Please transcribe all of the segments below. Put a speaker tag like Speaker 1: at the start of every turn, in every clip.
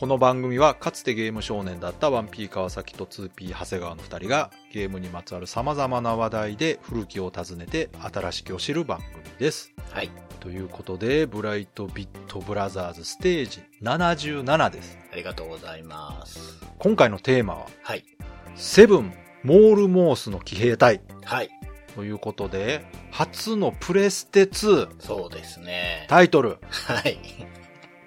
Speaker 1: この番組はかつてゲーム少年だった 1P 川崎と 2P 長谷川の2人がゲームにまつわる様々な話題で古きを訪ねて新しきを知る番組です。
Speaker 2: はい。
Speaker 1: ということで、ブライトビットブラザーズステージ77です。
Speaker 2: ありがとうございます。
Speaker 1: 今回のテーマは、
Speaker 2: はい。
Speaker 1: セブンモールモースの騎兵隊
Speaker 2: はい。
Speaker 1: ということで、初のプレステ2
Speaker 2: そうですね。
Speaker 1: タイトル
Speaker 2: はい。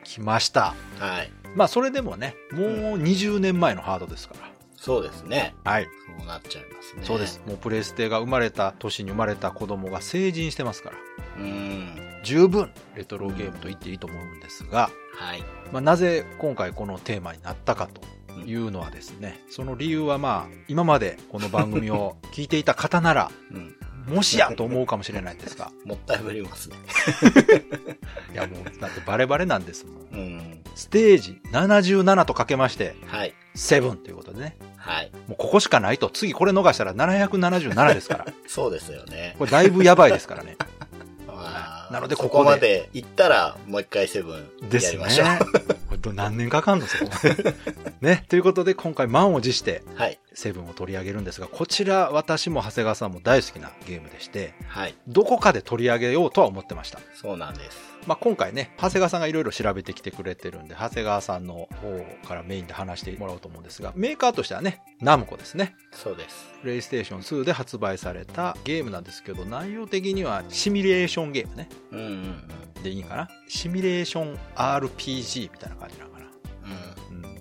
Speaker 1: 来ました。
Speaker 2: はい。
Speaker 1: まあそれでもね、もう20年前のハードですから。
Speaker 2: そうですね。
Speaker 1: はい。
Speaker 2: そうなっちゃいますね。
Speaker 1: そうです。。もうプレステが生まれた年に生まれた子供が成人してますから、
Speaker 2: うん。
Speaker 1: 十分レトロゲームと言っていいと思うんですが、
Speaker 2: はい。
Speaker 1: まあ、なぜ今回このテーマになったかというのはですね、その理由はまあ、今までこの番組を聞いていた方なら、
Speaker 2: うん。
Speaker 1: もしやと思うかもしれないんですが、
Speaker 2: もったいぶりますね。
Speaker 1: いやもう、だってバレバレなんですもん。
Speaker 2: うん。
Speaker 1: ステージ77とかけまして、
Speaker 2: はい。
Speaker 1: 7ということでね、
Speaker 2: はい。
Speaker 1: もうここしかないと、次これ逃したら777ですから、
Speaker 2: そうですよね。
Speaker 1: これだいぶやばいですからね。
Speaker 2: まあ
Speaker 1: なのでここで
Speaker 2: そこまで行ったら、もう一回セブンやりましょう。。
Speaker 1: これど何年かかんのそこ。ね。ということで、今回満を持して、
Speaker 2: はい。
Speaker 1: セブンを取り上げるんですが、こちら私も長谷川さんも大好きなゲームでして、
Speaker 2: はい。
Speaker 1: どこかで取り上げようとは思ってました。
Speaker 2: そうなんです。
Speaker 1: まあ、今回ね、長谷川さんがいろいろ調べてきてくれてるんで、長谷川さんの方からメインで話してもらおうと思うんですが、メーカーとしてはね、ナムコですね。
Speaker 2: そうです。
Speaker 1: プレイステーション2で発売されたゲームなんですけど、内容的にはシミュレーションゲームね。
Speaker 2: うんうんうん。
Speaker 1: でいいかな？シミュレーション RPG みたいな感じなのかな。
Speaker 2: うん。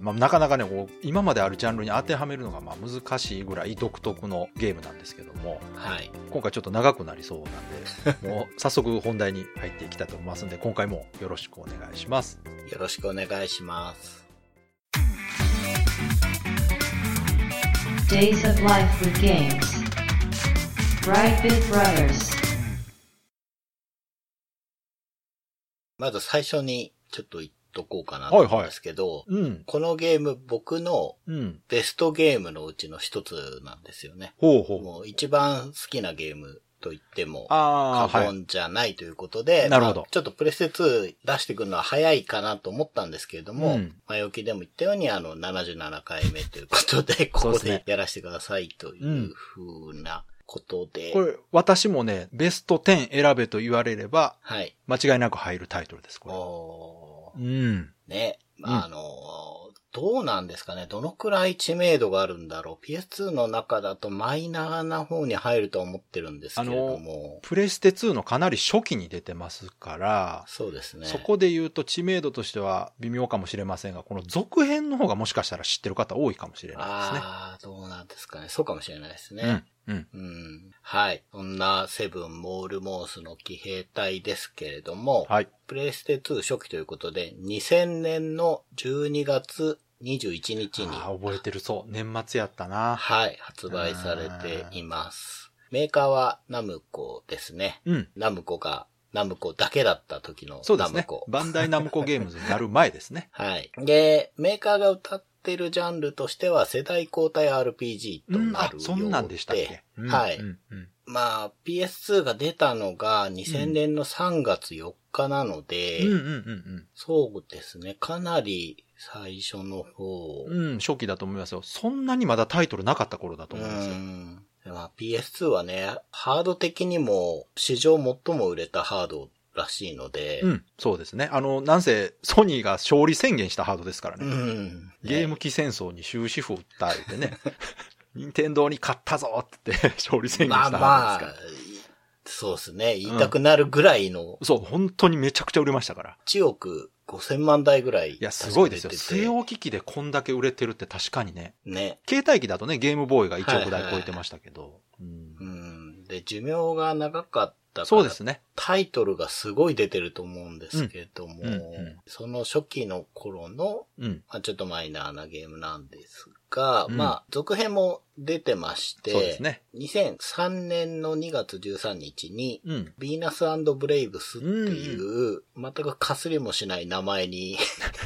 Speaker 1: うんまあ、なかなかねこう今まであるジャンルに当てはめるのがまあ難しいぐらい独特のゲームなんですけども
Speaker 2: はい。
Speaker 1: 今回ちょっと長くなりそうなんで もう早速本題に入っていきたいと思いますんで今回もよろしくお願いします
Speaker 2: よろしくお願いします。
Speaker 3: Days of Life with Games. Brightbit Brothers.
Speaker 2: まず最初にちょっと言っとこうかなと思うんですけど、
Speaker 1: うん。
Speaker 2: このゲーム僕の
Speaker 1: うん。
Speaker 2: ベストゲームのうちの一つなんですよね。
Speaker 1: ほうほう。
Speaker 2: もう一番好きなゲームと言っても過言じゃないということで、
Speaker 1: なるほど。
Speaker 2: まあちょっとプレステ2出してくるのは早いかなと思ったんですけれども、
Speaker 1: うん。
Speaker 2: 前置きでも言ったようにあの77回目ということで、ここ
Speaker 1: で
Speaker 2: やらせてくださいというふうなことで、
Speaker 1: これ私もねベスト10選べと言われれば
Speaker 2: はい。
Speaker 1: 間違いなく入るタイトルですこれうん
Speaker 2: ね。
Speaker 1: うん
Speaker 2: あの、どうなんですかね。どのくらい知名度があるんだろう。PS2 の中だとマイナーな方に入るとは思ってるんですけれども。
Speaker 1: プレステ2のかなり初期に出てますから
Speaker 2: そうですね。
Speaker 1: そこで言うと知名度としては微妙かもしれませんが、この続編の方がもしかしたら知ってる方多いかもしれないですね。
Speaker 2: ああ、どうなんですかね。そうかもしれないですね。
Speaker 1: うん。うん。
Speaker 2: うん。はい。そんなセブンモールモースの騎兵隊ですけれども、
Speaker 1: はい。
Speaker 2: プレイステ2初期ということで、2000年の12月21日に、
Speaker 1: ああ、覚えてるそう。年末やったな。
Speaker 2: はい、発売されています。メーカーはナムコですね。
Speaker 1: うん。
Speaker 2: ナムコが、ナムコだけだった時の
Speaker 1: そうですね
Speaker 2: ナムコ。。
Speaker 1: バンダイナムコゲームズになる前ですね。
Speaker 2: はい。で、メーカーが歌ってるジャンルとしては世代交代 RPG と
Speaker 1: うん。
Speaker 2: なるようで、、
Speaker 1: あそんなんでしたっけ、うん
Speaker 2: はい
Speaker 1: うん。うん。
Speaker 2: まあ、PS2 が出たのが2000年の3月4日なので、
Speaker 1: うんうんうん
Speaker 2: そうですね、かなり最初の方。
Speaker 1: うん。うん、初期だと思いますよ。そんなにまだタイトルなかった頃だと
Speaker 2: う
Speaker 1: 思いますよ。
Speaker 2: ん。まあ、PS2 はね、ハード的にも史上最も売れたハードらしいので、
Speaker 1: うん、そうですね。あの、なんせ、ソニーが勝利宣言したハードですからね。
Speaker 2: うん。
Speaker 1: ゲーム機戦争に終止符打った言ってね。任天堂に勝ったぞって言って 勝利宣言
Speaker 2: まあ
Speaker 1: した
Speaker 2: まあ
Speaker 1: ハードですから。、
Speaker 2: そうですね。言いたくなるぐらいの
Speaker 1: そう、本当にめちゃくちゃ売れましたから。
Speaker 2: 1億5000万台ぐらい。
Speaker 1: いや、すごいですよ。
Speaker 2: 確か出てて
Speaker 1: 据え置き機でこんだけ売れてるって確かにね。
Speaker 2: ね。
Speaker 1: 携帯機だとね、ゲームボーイが1億台超えてましたけど。うん
Speaker 2: うん。で、寿命が長かっ
Speaker 1: そうですね。
Speaker 2: タイトルがすごい出てると思うんですけども、
Speaker 1: うんうんうん
Speaker 2: その初期の頃の、
Speaker 1: うん。
Speaker 2: まあ、ちょっとマイナーなゲームなんですが、
Speaker 1: うん
Speaker 2: まあ、続編も出てまして、
Speaker 1: そうですね。
Speaker 2: 2003年の2月13日に、
Speaker 1: うん。
Speaker 2: ヴィーナスブレイブスっていう、全くかすりもしない名前に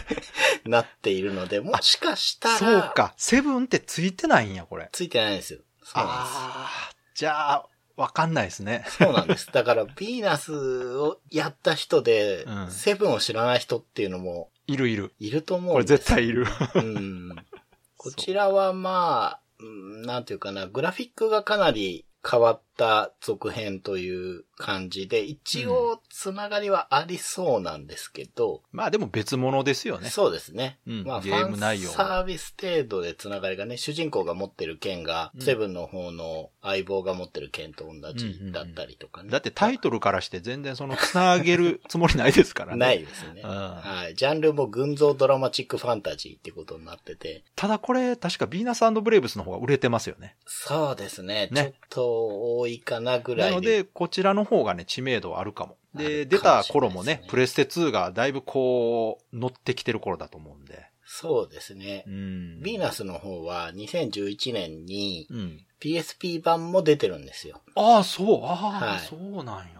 Speaker 2: なっているので、もしかしたら、
Speaker 1: そうか。セブンってついてないんや、これ。
Speaker 2: ついてないんですよ。そうなんです。
Speaker 1: ああ、じゃあ、わかんないですね。
Speaker 2: そうなんです。だから、ヴィーナスをやった人で、
Speaker 1: うん
Speaker 2: セブンを知らない人っていうのも
Speaker 1: いるいる。
Speaker 2: いると思
Speaker 1: これ
Speaker 2: うんです
Speaker 1: 絶対いる。
Speaker 2: うん。こちらはまあ、うんなんていうかな、グラフィックがかなり変わった続編という感じで、一応つながりはありそうなんですけど、
Speaker 1: まあでも別物ですよね。
Speaker 2: そうですね。
Speaker 1: うん
Speaker 2: まあ、フ
Speaker 1: ゲーム内容
Speaker 2: サービス程度でつながりがね、主人公が持ってる剣が、
Speaker 1: うん
Speaker 2: セブンの方の相棒が持ってる剣と同じだったりとかね。
Speaker 1: だってタイトルからして全然そのつなげるつもりないですからね。
Speaker 2: ないですね。
Speaker 1: うん
Speaker 2: はい。ジャンルも群像ドラマチックファンタジーってことになってて。
Speaker 1: ただこれ確かビーナスブレイブスの方が売れてますよね。
Speaker 2: そうですね。
Speaker 1: ね
Speaker 2: ちょっと多いかなぐら
Speaker 1: ないので、こちらの方がね、知名度はあるかも。
Speaker 2: あ
Speaker 1: で、
Speaker 2: る
Speaker 1: 出た頃もね、プレステ2がだいぶこう、乗ってきてる頃だと思うんで。
Speaker 2: そうですね
Speaker 1: う。ん。
Speaker 2: ヴィーナスの方は2011年に
Speaker 1: うん。
Speaker 2: PSP 版も出てるんですよ。
Speaker 1: ああ、そう、ああ、
Speaker 2: はい
Speaker 1: そうなんや。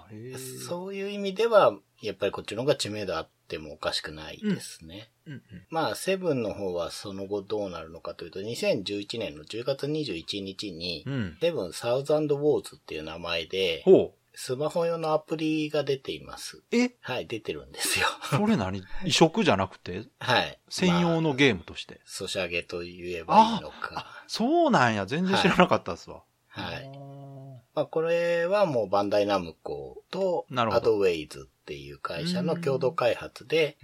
Speaker 2: そういう意味では、やっぱりこっちの方が知名度あってもおかしくないですね。
Speaker 1: うんうん。
Speaker 2: まあ、セブンの方はその後どうなるのかというと、2011年の10月21日に、
Speaker 1: うん。
Speaker 2: セブンサウザンドウォーズっていう名前で。スマホ用のアプリが出ています。
Speaker 1: え？
Speaker 2: はい、出てるんですよ。
Speaker 1: それ何？移植じゃなくて？
Speaker 2: はい。
Speaker 1: 専用の
Speaker 2: まあ
Speaker 1: ゲームとして？
Speaker 2: ソシャゲと言えばいいのか。
Speaker 1: そうなんや。全然知らなかったですわ。
Speaker 2: はい。
Speaker 1: あ
Speaker 2: まあ、これはもうバンダイナムコと、
Speaker 1: なるほど
Speaker 2: アドウェイズっていう会社の共同開発で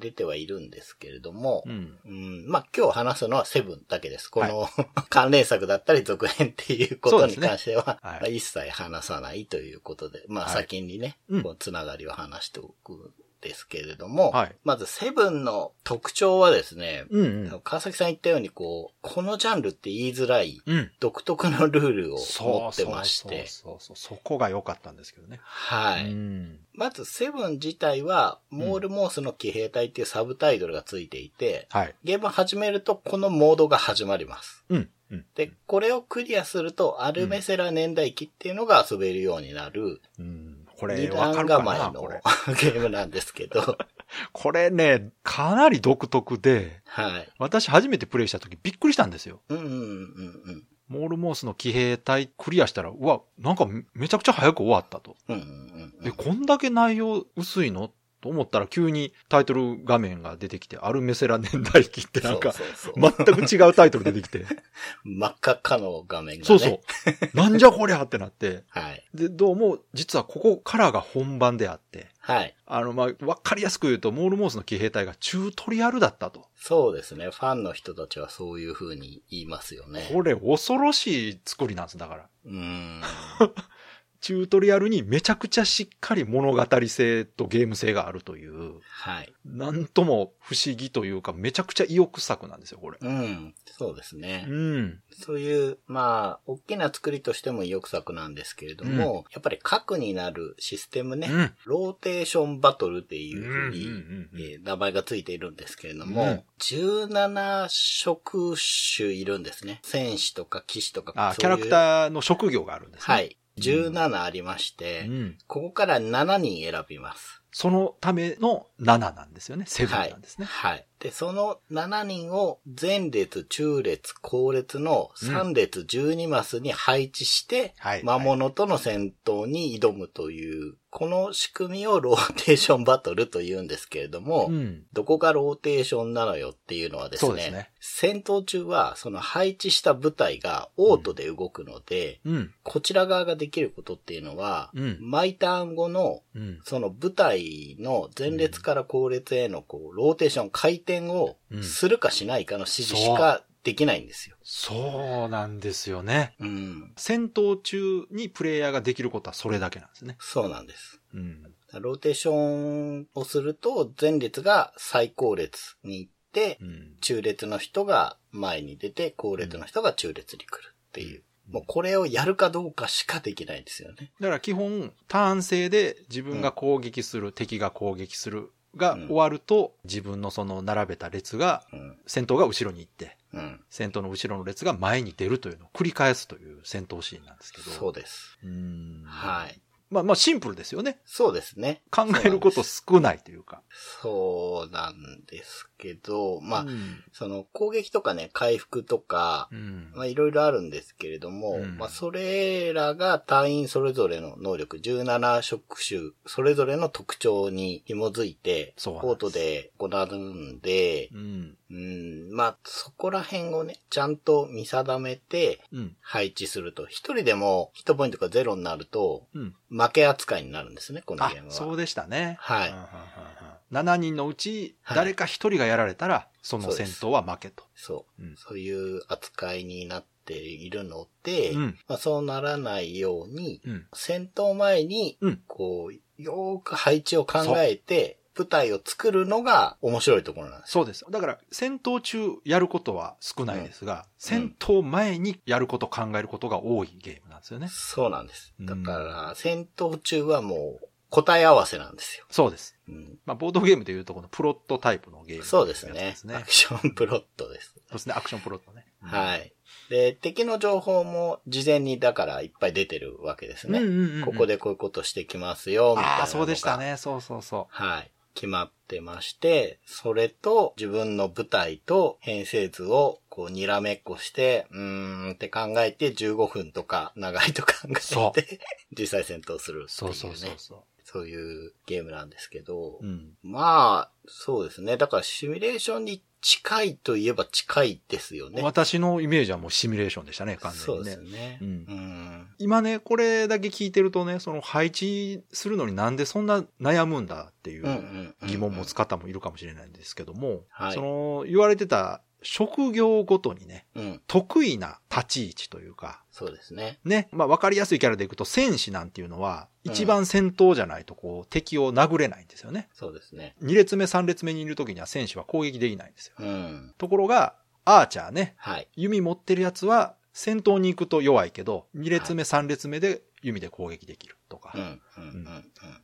Speaker 2: 出てはいるんですけれども
Speaker 1: うん。う、ん。
Speaker 2: うん、まあ、今日話すのはセブンだけです。この、関連作だったり続編っていうことに関しては、
Speaker 1: ねはい
Speaker 2: まあ一切話さないということで、まあ、
Speaker 1: はい
Speaker 2: 先にね、
Speaker 1: うん
Speaker 2: こうつながりを話しておくんですけれども、
Speaker 1: はい
Speaker 2: まずセブンの特徴はですね、
Speaker 1: うん、うん。
Speaker 2: 川崎さん言ったように、こう、このジャンルって言いづらい、
Speaker 1: うん。
Speaker 2: 独特のルールを持ってまして、
Speaker 1: そうそうそうそう。そこが良かったんですけどね。
Speaker 2: はい。
Speaker 1: うん。
Speaker 2: まず、セブン自体は、モールモースの騎兵隊っていうサブタイトルがついていて、
Speaker 1: はい。
Speaker 2: ゲーム始めるとこのモードが始まります。
Speaker 1: うん。うん。
Speaker 2: で、これをクリアすると、アルメセラ年代記っていうのが遊べるようになる、
Speaker 1: うん。これ、
Speaker 2: 二
Speaker 1: わか
Speaker 2: 段
Speaker 1: るかなこれ。
Speaker 2: ゲームなんですけど、
Speaker 1: これね、かなり独特で、
Speaker 2: はい。
Speaker 1: 私初めてプレイした時びっくりしたんですよ。
Speaker 2: うんうんうんうん。
Speaker 1: モールモースの騎兵隊クリアしたら、うわ、なんかめめちゃくちゃ早く終わったと。
Speaker 2: うんうんうん
Speaker 1: え、こんだけ内容薄いのと思ったら急にタイトル画面が出てきて、アルメセラ年代記ってなんか、全く違うタイトル出てきて。
Speaker 2: 真っ赤っかの画面がね。
Speaker 1: そうそう。なんじゃこりゃってなって。
Speaker 2: はい。
Speaker 1: で、どうも、実はここからが本番であって、
Speaker 2: はい。
Speaker 1: あの、まあ、わかりやすく言うと、モールモースの騎兵隊がチュートリアルだったと。
Speaker 2: そうですね。ファンの人たちはそういう風に言いますよね。
Speaker 1: これ恐ろしい作りなんです、だから。
Speaker 2: うーん。
Speaker 1: チュートリアルにめちゃくちゃしっかり物語性とゲーム性があるという、
Speaker 2: はい。
Speaker 1: なんとも不思議というか、めちゃくちゃ意欲作なんですよ、これ。
Speaker 2: うん。そうですね。
Speaker 1: うん。
Speaker 2: そういう、まあ、大きな作りとしても意欲作なんですけれども、やっぱり核になるシステムね、
Speaker 1: うん
Speaker 2: ローテーションバトルっていうふうに、
Speaker 1: うんうんうんうん
Speaker 2: えー名前がついているんですけれども、
Speaker 1: うん
Speaker 2: 17職種いるんですね。戦士とか騎士とか。
Speaker 1: あ、キャラクターの職業があるんですね。
Speaker 2: はい。17ありまして、
Speaker 1: うん。
Speaker 2: ここから7人選びます。
Speaker 1: そのための7なんですよね。セブンなんですね。
Speaker 2: はい。はい。で、その7人を前列、中列、後列の3列12マスに配置して、
Speaker 1: はい
Speaker 2: 魔物との戦闘に挑むという、この仕組みをローテーションバトルと言うんですけれども、
Speaker 1: うん。
Speaker 2: どこがローテーションなのよっていうのはですね、
Speaker 1: すね
Speaker 2: 戦闘中はその配置した部隊がオートで動くので、
Speaker 1: うん。
Speaker 2: こちら側ができることっていうのは、
Speaker 1: うん
Speaker 2: 毎ターン後の
Speaker 1: うん。
Speaker 2: その部隊の前列から後列へのこう、ローテーション、回転を
Speaker 1: うん
Speaker 2: するかしないかの指示しかできないんですよ。
Speaker 1: そうなんですよね。
Speaker 2: うん。
Speaker 1: 戦闘中にプレイヤーができることはそれだけなんですね。
Speaker 2: そうなんです。
Speaker 1: うん。
Speaker 2: ローテーションをすると、前列が最高列に行って
Speaker 1: う、ん。
Speaker 2: 中列の人が前に出て、後列の人が中列に来るっていう。もうこれをやるかどうかしかできないんですよね。
Speaker 1: だから基本、ターン制で自分が攻撃する、敵が攻撃するが終わると、自分のその並べた列が、
Speaker 2: うん。
Speaker 1: 戦闘が後ろに行って、
Speaker 2: うん。
Speaker 1: 戦闘の後ろの列が前に出るというのを繰り返すという戦闘シーンなんですけど。
Speaker 2: そうです。
Speaker 1: うーん。
Speaker 2: はい。
Speaker 1: まあまあシンプルですよね。
Speaker 2: そうですね。
Speaker 1: 考えること少ないというか。
Speaker 2: そうなんですけど、まあ、
Speaker 1: うん。
Speaker 2: その攻撃とかね、回復とか
Speaker 1: う、ん
Speaker 2: まあいろいろあるんですけれども、
Speaker 1: うん
Speaker 2: まあそれらが隊員それぞれの能力、17職種、それぞれの特徴に紐づいて、コートで行うんで、
Speaker 1: うん。
Speaker 2: うん、まあそこら辺をね、ちゃんと見定めて
Speaker 1: うん。
Speaker 2: 配置すると、一人でもヒットポイントがゼロになると、
Speaker 1: うん。
Speaker 2: 負け扱いになるんですね、この
Speaker 1: あ
Speaker 2: ゲーム、は。
Speaker 1: そうでしたね。
Speaker 2: はい
Speaker 1: うんうんうんうん7人のうち、
Speaker 2: はい
Speaker 1: 誰か1人がやられたら、その戦闘は負けと。
Speaker 2: そう、
Speaker 1: うん
Speaker 2: そういう扱いになっているので、
Speaker 1: うん
Speaker 2: まあ、そうならないように、
Speaker 1: うん。
Speaker 2: 戦闘前に、
Speaker 1: うん
Speaker 2: こう、よーく配置を考えて、舞台を作るのが面白いところなんですよ。
Speaker 1: そうです。だから、戦闘中やることは少ないですが、戦闘前にやること考えることが多いゲームなんですよね。
Speaker 2: そうなんです。
Speaker 1: うん
Speaker 2: だから、戦闘中はもう、答え合わせなんですよ。
Speaker 1: そうです。
Speaker 2: うん、
Speaker 1: まあ、ボードゲームでいうとこのプロットタイプのゲーム、
Speaker 2: そうですねア。クションプロットです。
Speaker 1: そうですね、アクションプロットね。
Speaker 2: はい。で、敵の情報も事前にだからいっぱい出てるわけですね。
Speaker 1: うんうんうんうん
Speaker 2: ここでこういうことしてきますよ、みたいな。
Speaker 1: ああ、そうでしたね。そうそうそ
Speaker 2: はい。決まってまして、それと自分の舞台と編成図をこうにらめっこして、うーんって考えて15分とか長いと考
Speaker 1: そ
Speaker 2: えて、実際戦闘するっていうね。
Speaker 1: そうそうそうそ
Speaker 2: そういうゲームなんですけど、
Speaker 1: う。うん。
Speaker 2: まあ、そうですね。だからシミュレーションに近いといえば近いですよね。
Speaker 1: 私のイメージはもうシミュレーションでしたね、完
Speaker 2: そう
Speaker 1: 全にね。
Speaker 2: ですね。
Speaker 1: うん
Speaker 2: うん
Speaker 1: 今ね、これだけ聞いてるとね、その配置するのになんでそんな悩むんだってい
Speaker 2: う
Speaker 1: 疑問持つ方もいるかもしれないんですけども、
Speaker 2: はい
Speaker 1: その言われてた職業ごとにね、
Speaker 2: うん。
Speaker 1: 得意な立ち位置というか、
Speaker 2: そうですね。
Speaker 1: ね、まあ分かりやすいキャラでいくと戦士なんていうのは、
Speaker 2: うん
Speaker 1: 一番先頭じゃないとこう敵を殴れないんですよね。
Speaker 2: そうですね。
Speaker 1: 2列目3列目にいる時には戦士は攻撃できないんですよ。
Speaker 2: うん。
Speaker 1: ところが、アーチャーね、
Speaker 2: はい。
Speaker 1: 弓持ってるやつは戦闘に行くと弱いけど、2列目3列目で弓で攻撃できるとか。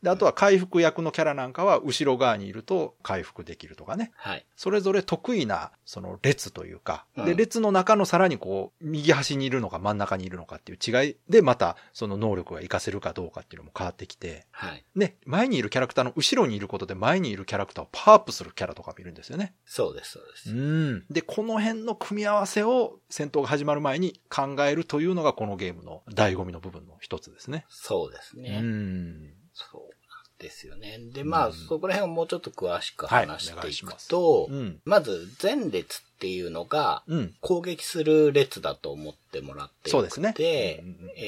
Speaker 1: で、あとは回復役のキャラなんかは後ろ側にいると回復できるとかね。
Speaker 2: はい。
Speaker 1: それぞれ得意な、その列というか、
Speaker 2: うん
Speaker 1: で、列の中のさらにこう、右端にいるのか真ん中にいるのかっていう違いで、またその能力が活かせるかどうかっていうのも変わってきて、
Speaker 2: はい。
Speaker 1: ね、前にいるキャラクターの後ろにいることで前にいるキャラクターをパワーアップするキャラとかもいるんですよね。
Speaker 2: そうです、そうです。
Speaker 1: うん。で、この辺の組み合わせを戦闘が始まる前に考えるというのがこのゲームの醍醐味の部分の一つですね。
Speaker 2: そうですね。
Speaker 1: うん。
Speaker 2: そうなんですよね。で、まあ、
Speaker 1: うん
Speaker 2: そこら辺をもうちょっと詳しく
Speaker 1: はい
Speaker 2: 話していく
Speaker 1: お願いします
Speaker 2: と、
Speaker 1: うん。
Speaker 2: まず前列っていうのが
Speaker 1: うん。
Speaker 2: 攻撃する列だと思ってもらってよくて、
Speaker 1: そうですね
Speaker 2: え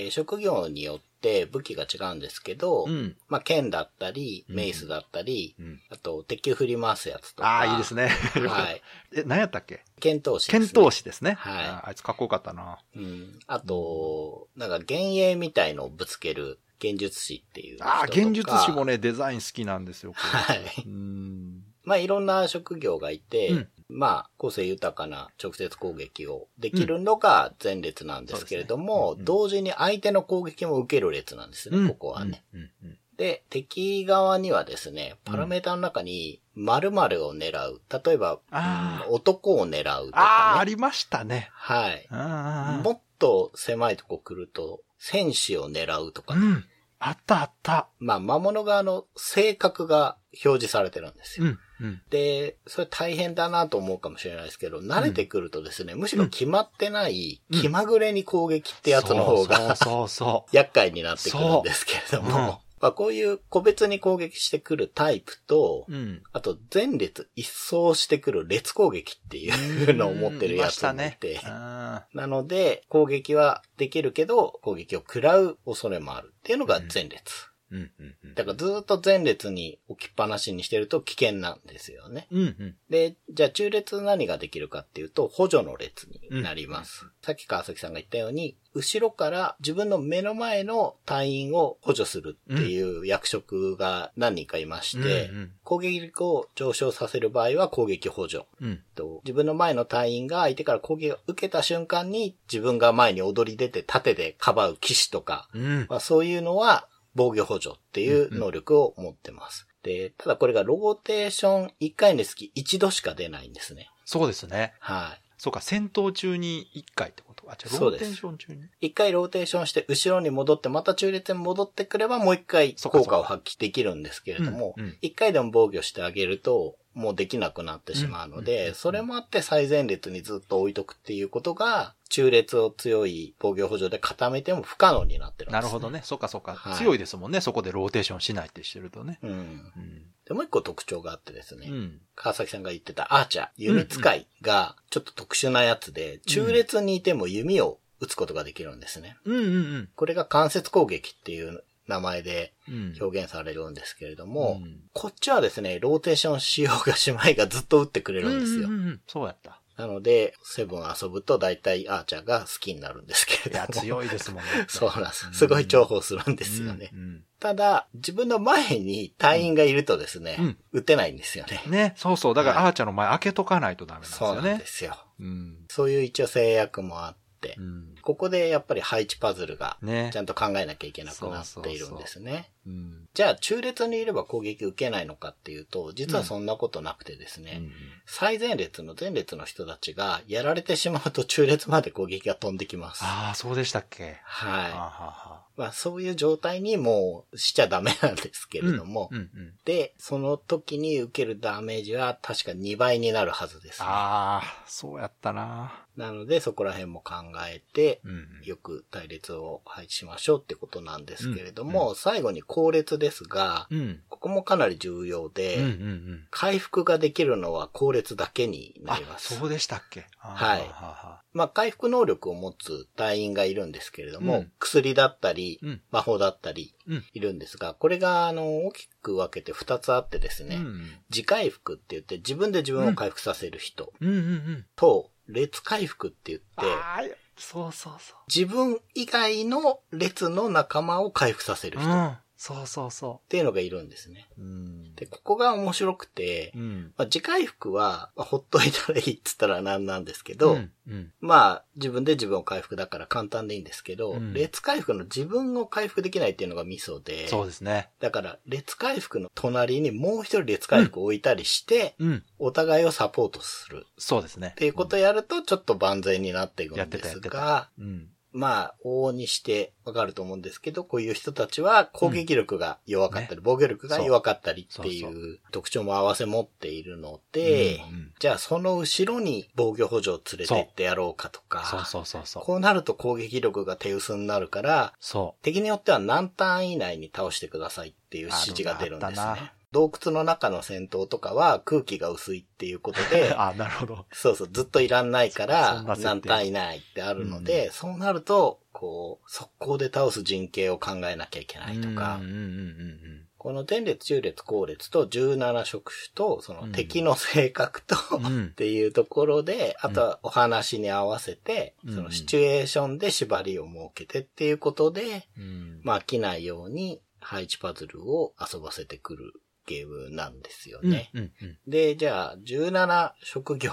Speaker 2: ー職業によって武器が違うんですけど、
Speaker 1: うん。
Speaker 2: まあ、剣だったり、
Speaker 1: うん
Speaker 2: メイスだったり、
Speaker 1: うん。
Speaker 2: あと敵振り回すやつとか。
Speaker 1: ああ、いいですね。
Speaker 2: はい。
Speaker 1: え、何やったっけ？
Speaker 2: 剣闘士です、ね。
Speaker 1: 剣闘士ですね。
Speaker 2: はい
Speaker 1: ああいつかっこよかったな。
Speaker 2: うん。あと、なんか幻影みたいのをぶつける幻術師っていう人とか。
Speaker 1: ああ、現術師もね、デザイン好きなんですよ。
Speaker 2: はい。
Speaker 1: うん。
Speaker 2: まあいろんな職業がいて、
Speaker 1: うん
Speaker 2: まあ個性豊かな直接攻撃をできるのが前列なんですけれども、
Speaker 1: そうですねうんうん
Speaker 2: 同時に相手の攻撃も受ける列なんですね、
Speaker 1: うん
Speaker 2: ここはね。。で、敵側にはですね、パラメータの中に〇〇を狙う。例えば、男を狙うと
Speaker 1: ああ、
Speaker 2: かね。
Speaker 1: ありましたね。
Speaker 2: はい。
Speaker 1: ああ。
Speaker 2: もっと狭いとこ来ると、戦士を狙うとかね。
Speaker 1: うん。あったあった。
Speaker 2: まあ、魔物側の性格が表示されてるんですよ。
Speaker 1: うん。うん。
Speaker 2: で、それ大変だなと思うかもしれないですけど、慣れてくるとですね、むしろ決まってない、
Speaker 1: うん
Speaker 2: 気まぐれに攻撃ってやつの方が、
Speaker 1: そうそうそ
Speaker 2: 厄介になってくるんですけれども、まあ、こういう個別に攻撃してくるタイプと、
Speaker 1: う。うん。
Speaker 2: あと前列一掃してくる列攻撃っていうのを持ってるやつもいて、
Speaker 1: いましたね。あ
Speaker 2: なので、攻撃はできるけど、攻撃を食らう恐れもあるっていうのが前列。
Speaker 1: うん。うん。うん。
Speaker 2: だからずーっと前列に置きっぱなしにしてると危険なんですよね。
Speaker 1: うん。うん。
Speaker 2: で、じゃあ中列何ができるかっていうと、補助の列になります。さっき川崎さんが言ったように、後ろから自分の目の前の隊員を補助するっていう役職が何人かいまして、
Speaker 1: うんうん
Speaker 2: 攻撃力を上昇させる場合は攻撃補助。
Speaker 1: うん。
Speaker 2: と自分の前の隊員が相手から攻撃を受けた瞬間に自分が前に踊り出て盾でかばう騎士とか、
Speaker 1: うん。
Speaker 2: まあ、そういうのは防御補助っていう能力を持ってます。で、ただこれがローテーション1回につき1度しか出ないんですね。
Speaker 1: そうですね。
Speaker 2: はい。
Speaker 1: そうか、戦闘中に1回ってこと？あ、じゃローテーション中に？
Speaker 2: 一回ローテーションして後ろに戻ってまた中列に戻ってくればもう一回効果を発揮できるんですけれども
Speaker 1: うんうん、
Speaker 2: 一、回でも防御してあげるともうできなくなってしまうの
Speaker 1: うんうん
Speaker 2: で、
Speaker 1: うん
Speaker 2: それもあって最前列にずっと置いとくっていうことが、中列を強い防御補助で固めても不可能になってるんです、
Speaker 1: なるほど。ね。そうかそうか、
Speaker 2: はい
Speaker 1: 強いですもんね。そこでローテーションしないってしてるとね。
Speaker 2: うん。
Speaker 1: うん。
Speaker 2: で、もう一個特徴があってですね、
Speaker 1: うん。
Speaker 2: 川崎さんが言ってたアーチャー、弓使いがちょっと特殊なやつで、中列にいても弓を撃つことができるんですね。
Speaker 1: うんうん
Speaker 2: これが間接攻撃っていう名前で
Speaker 1: うん。うん。
Speaker 2: 表現されるんですけれども、
Speaker 1: うん
Speaker 2: こっちはですね、ローテーションしようがしまいがずっと撃ってくれるんですよ。
Speaker 1: うんうんうんそうやった。
Speaker 2: なので、セブン遊ぶと大体アーチャーが好きになるんですけれ
Speaker 1: いや、
Speaker 2: ども。
Speaker 1: 強いですもんね。
Speaker 2: そうなんです。すごい重宝するんですよね。
Speaker 1: うん
Speaker 2: ただ、自分の前に隊員がいるとですね、
Speaker 1: うん
Speaker 2: 撃てないんですよね。
Speaker 1: うんね、そうそう。だから、
Speaker 2: はい
Speaker 1: アーチャーの前開けとかないとダメなんです
Speaker 2: そう
Speaker 1: よね
Speaker 2: なんで。すよ。
Speaker 1: うん。
Speaker 2: そういう一応制約もあって、
Speaker 1: うん。
Speaker 2: ここでやっぱり配置パズルが
Speaker 1: ね
Speaker 2: ちゃんと考えなきゃいけなくなっているんですね。
Speaker 1: うん。
Speaker 2: じゃあ中列にいれば攻撃受けないのかっていうと、実はそんなことなくてですね、
Speaker 1: うん
Speaker 2: 最前列の前列の人たちがやられてしまうと 中列まで攻撃が飛んできます。
Speaker 1: ああ、そうでしたっけ？は
Speaker 2: い。
Speaker 1: はあは
Speaker 2: まあそういう状態にもうしちゃダメなんですけ
Speaker 1: あ
Speaker 2: れども、
Speaker 1: うんうん。
Speaker 2: で、その時に受けるダメージは確か2倍になるはずです、ね。
Speaker 1: ああ、そうやったな。
Speaker 2: なのでそこら辺も考えて、
Speaker 1: うん。
Speaker 2: よく隊列を配置しましょうってことなんですけれども、最後に後列ですが、
Speaker 1: うん。
Speaker 2: ここもかなり重要で、
Speaker 1: うんうんうん。
Speaker 2: 回復ができるのは後列だけにな
Speaker 1: あ
Speaker 2: り、ます。
Speaker 1: そうでしたっけ？
Speaker 2: はいまあ、回復能力を持つ隊員がいるんですけれども、
Speaker 1: うん
Speaker 2: 薬だったり、
Speaker 1: うん
Speaker 2: 魔法だったり、
Speaker 1: うん
Speaker 2: いるんですが、これが、あの、大きく分けて2つあってですね、
Speaker 1: うん
Speaker 2: 自回復って言って自分で自分を回復させる人
Speaker 1: うんうんうん。
Speaker 2: と、列回復って言って、
Speaker 1: そうそうそ
Speaker 2: 自分以外の列の仲間を回復させる
Speaker 1: う。
Speaker 2: 人っ
Speaker 1: うん。そうそうそ
Speaker 2: ていうのがいるんですね。
Speaker 1: う。うん。
Speaker 2: で、ここが面白くて、
Speaker 1: うん。
Speaker 2: まあ、自回復は、まあほっといたらいいっつったらなんなんですけど、
Speaker 1: うん。うん。
Speaker 2: まあ、自分で自分を回復だから簡単でいいんですけど、
Speaker 1: うん
Speaker 2: 列回復の自分を回復できないっていうのがミソで、
Speaker 1: そうですね。
Speaker 2: だから、列回復の隣にもう一人列回復を置いたりして、
Speaker 1: うん。
Speaker 2: お互いをサポートする
Speaker 1: そうですね。
Speaker 2: っていうことをやると、ちょっと万全になっていく
Speaker 1: や
Speaker 2: んですが、
Speaker 1: うん。
Speaker 2: まあ、往々にしてわかると思うんですけど、こういう人たちは攻撃力が弱かったり、防御力が弱かったりってい
Speaker 1: そうう。
Speaker 2: 特徴も合わせ持っているので、
Speaker 1: うんうん
Speaker 2: じゃあその後ろに防御補助を連れてってやろうかとか、
Speaker 1: そう。そうそうそう。
Speaker 2: こうなると攻撃力が手薄になるから、
Speaker 1: そ
Speaker 2: 敵によっては何ターン以内に倒してくださいっていう指示が出るんですね。洞窟の中の戦闘とかは空気が薄いっていうこと
Speaker 1: う。
Speaker 2: で、
Speaker 1: あ、なるほど。
Speaker 2: そうそう、ずっといらんないか
Speaker 1: そ
Speaker 2: ら何ターン以内ってあるので、そうなると、こう、速攻で倒す陣形を考えなきゃいけないとか
Speaker 1: うん、うんうんうん
Speaker 2: この前列、中列、後列と17職種と、その
Speaker 1: うん
Speaker 2: 敵の性格と、
Speaker 1: うん。うん
Speaker 2: っ。ていうところで、あとはお話に合わせて、
Speaker 1: うん
Speaker 2: そのシチュエーションで縛りを設けてっていうことで、
Speaker 1: うん。
Speaker 2: まあ飽きないように配置パズルを遊ばせてくるゲームなんですよ
Speaker 1: うん
Speaker 2: ね。
Speaker 1: うんうん。
Speaker 2: で、じゃあ17職業